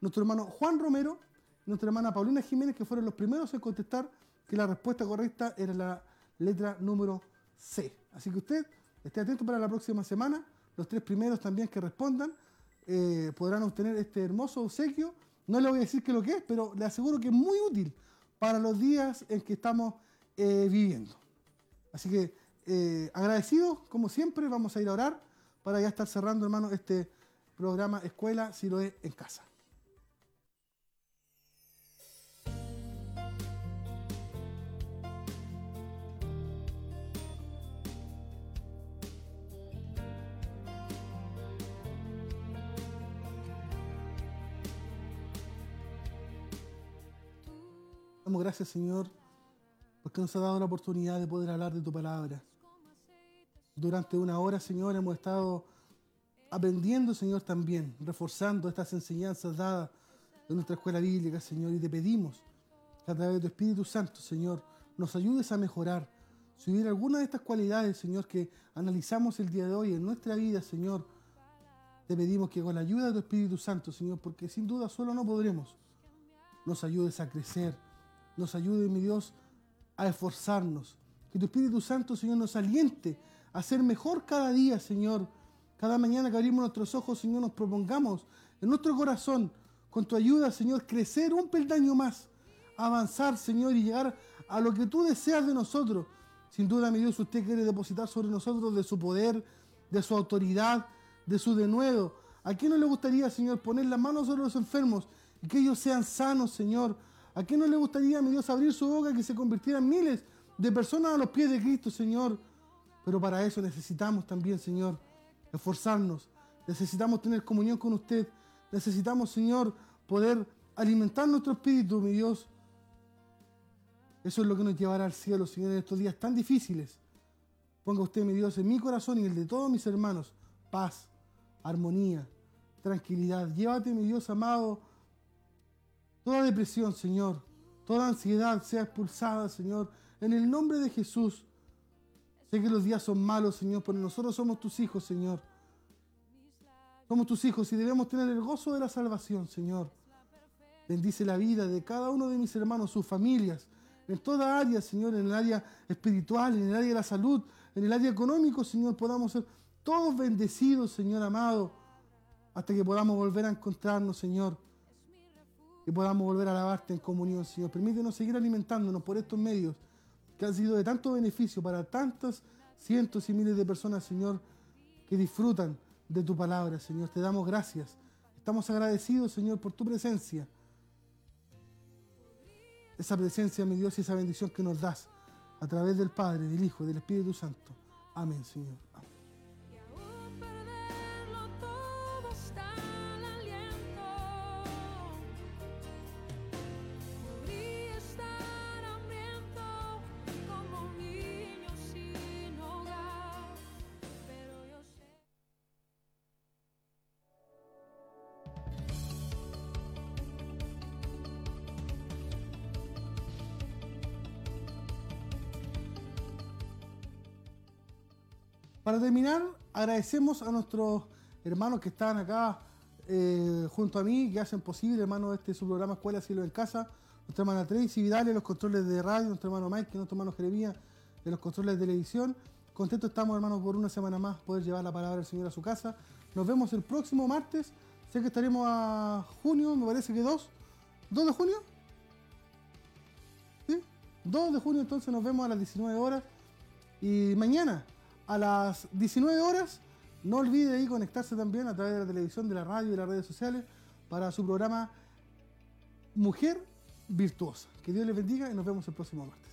nuestro hermano Juan Romero, nuestra hermana Paulina Jiménez, que fueron los primeros en contestar que la respuesta correcta era la letra número C. Así que usted esté atento para la próxima semana. Los tres primeros también que respondan eh, podrán obtener este hermoso obsequio. No le voy a decir qué lo que es, pero le aseguro que es muy útil para los días en que estamos eh, viviendo. Así que eh, agradecidos, como siempre, vamos a ir a orar para ya estar cerrando, hermano, este programa Escuela si lo es en casa. Gracias, Señor, porque nos ha dado la oportunidad de poder hablar de tu palabra. Durante una hora, Señor, hemos estado aprendiendo, Señor, también, reforzando estas enseñanzas dadas en nuestra escuela bíblica, Señor, y te pedimos que a través de tu Espíritu Santo, Señor, nos ayudes a mejorar. Si hubiera alguna de estas cualidades, Señor, que analizamos el día de hoy en nuestra vida, Señor, te pedimos que con la ayuda de tu Espíritu Santo, Señor, porque sin duda solo no podremos, nos ayudes a crecer, nos ayude, mi Dios, a esforzarnos. Que tu Espíritu Santo, Señor, nos aliente a ser mejor cada día, Señor. Cada mañana que abrimos nuestros ojos, Señor, nos propongamos en nuestro corazón, con tu ayuda, Señor, crecer un peldaño más, avanzar, Señor, y llegar a lo que tú deseas de nosotros. Sin duda, mi Dios, usted quiere depositar sobre nosotros de su poder, de su autoridad, de su denuedo. ¿A quién no le gustaría, Señor, poner las manos sobre los enfermos y que ellos sean sanos, Señor? ¿A quién no le gustaría, mi Dios, abrir su boca que se convirtieran miles de personas a los pies de Cristo, Señor? Pero para eso necesitamos también, Señor, esforzarnos. Necesitamos tener comunión con usted. Necesitamos, Señor, poder alimentar nuestro espíritu, mi Dios. Eso es lo que nos llevará al cielo, Señor, en estos días tan difíciles. Ponga usted, mi Dios, en mi corazón y el de todos mis hermanos, paz, armonía, tranquilidad. Llévate, mi Dios amado, toda depresión, Señor, toda ansiedad sea expulsada, Señor, en el nombre de Jesús. Sé que los días son malos, Señor, pero nosotros somos tus hijos, Señor. Somos tus hijos y debemos tener el gozo de la salvación, Señor. Bendice la vida de cada uno de mis hermanos, sus familias, en toda área, Señor, en el área espiritual, en el área de la salud, en el área económico, Señor, podamos ser todos bendecidos, Señor amado, hasta que podamos volver a encontrarnos, Señor. Que podamos volver a alabarte en comunión, Señor. Permítenos seguir alimentándonos por estos medios que han sido de tanto beneficio para tantos cientos y miles de personas, Señor, que disfrutan de tu palabra, Señor. Te damos gracias. Estamos agradecidos, Señor, por tu presencia. Esa presencia, mi Dios, y esa bendición que nos das a través del Padre, del Hijo y del Espíritu Santo. Amén, Señor. Amén. Para terminar, agradecemos a nuestros hermanos que están acá eh, junto a mí, que hacen posible, hermano, este su programa Escuela Cielo en Casa. Nuestra hermana Tracy Vidal los controles de radio, nuestro hermano Mike, nuestro hermano Jeremías en los controles de televisión. Contentos estamos, hermanos, por una semana más poder llevar la palabra del Señor a su casa. Nos vemos el próximo martes. Sé que estaremos a junio, me parece que 2. ¿2 de junio? ¿Sí? 2 de junio, entonces nos vemos a las 19 horas. Y mañana, a las 19 horas, no olvide ahí conectarse también a través de la televisión, de la radio y de las redes sociales para su programa Mujer Virtuosa. Que Dios les bendiga y nos vemos el próximo martes.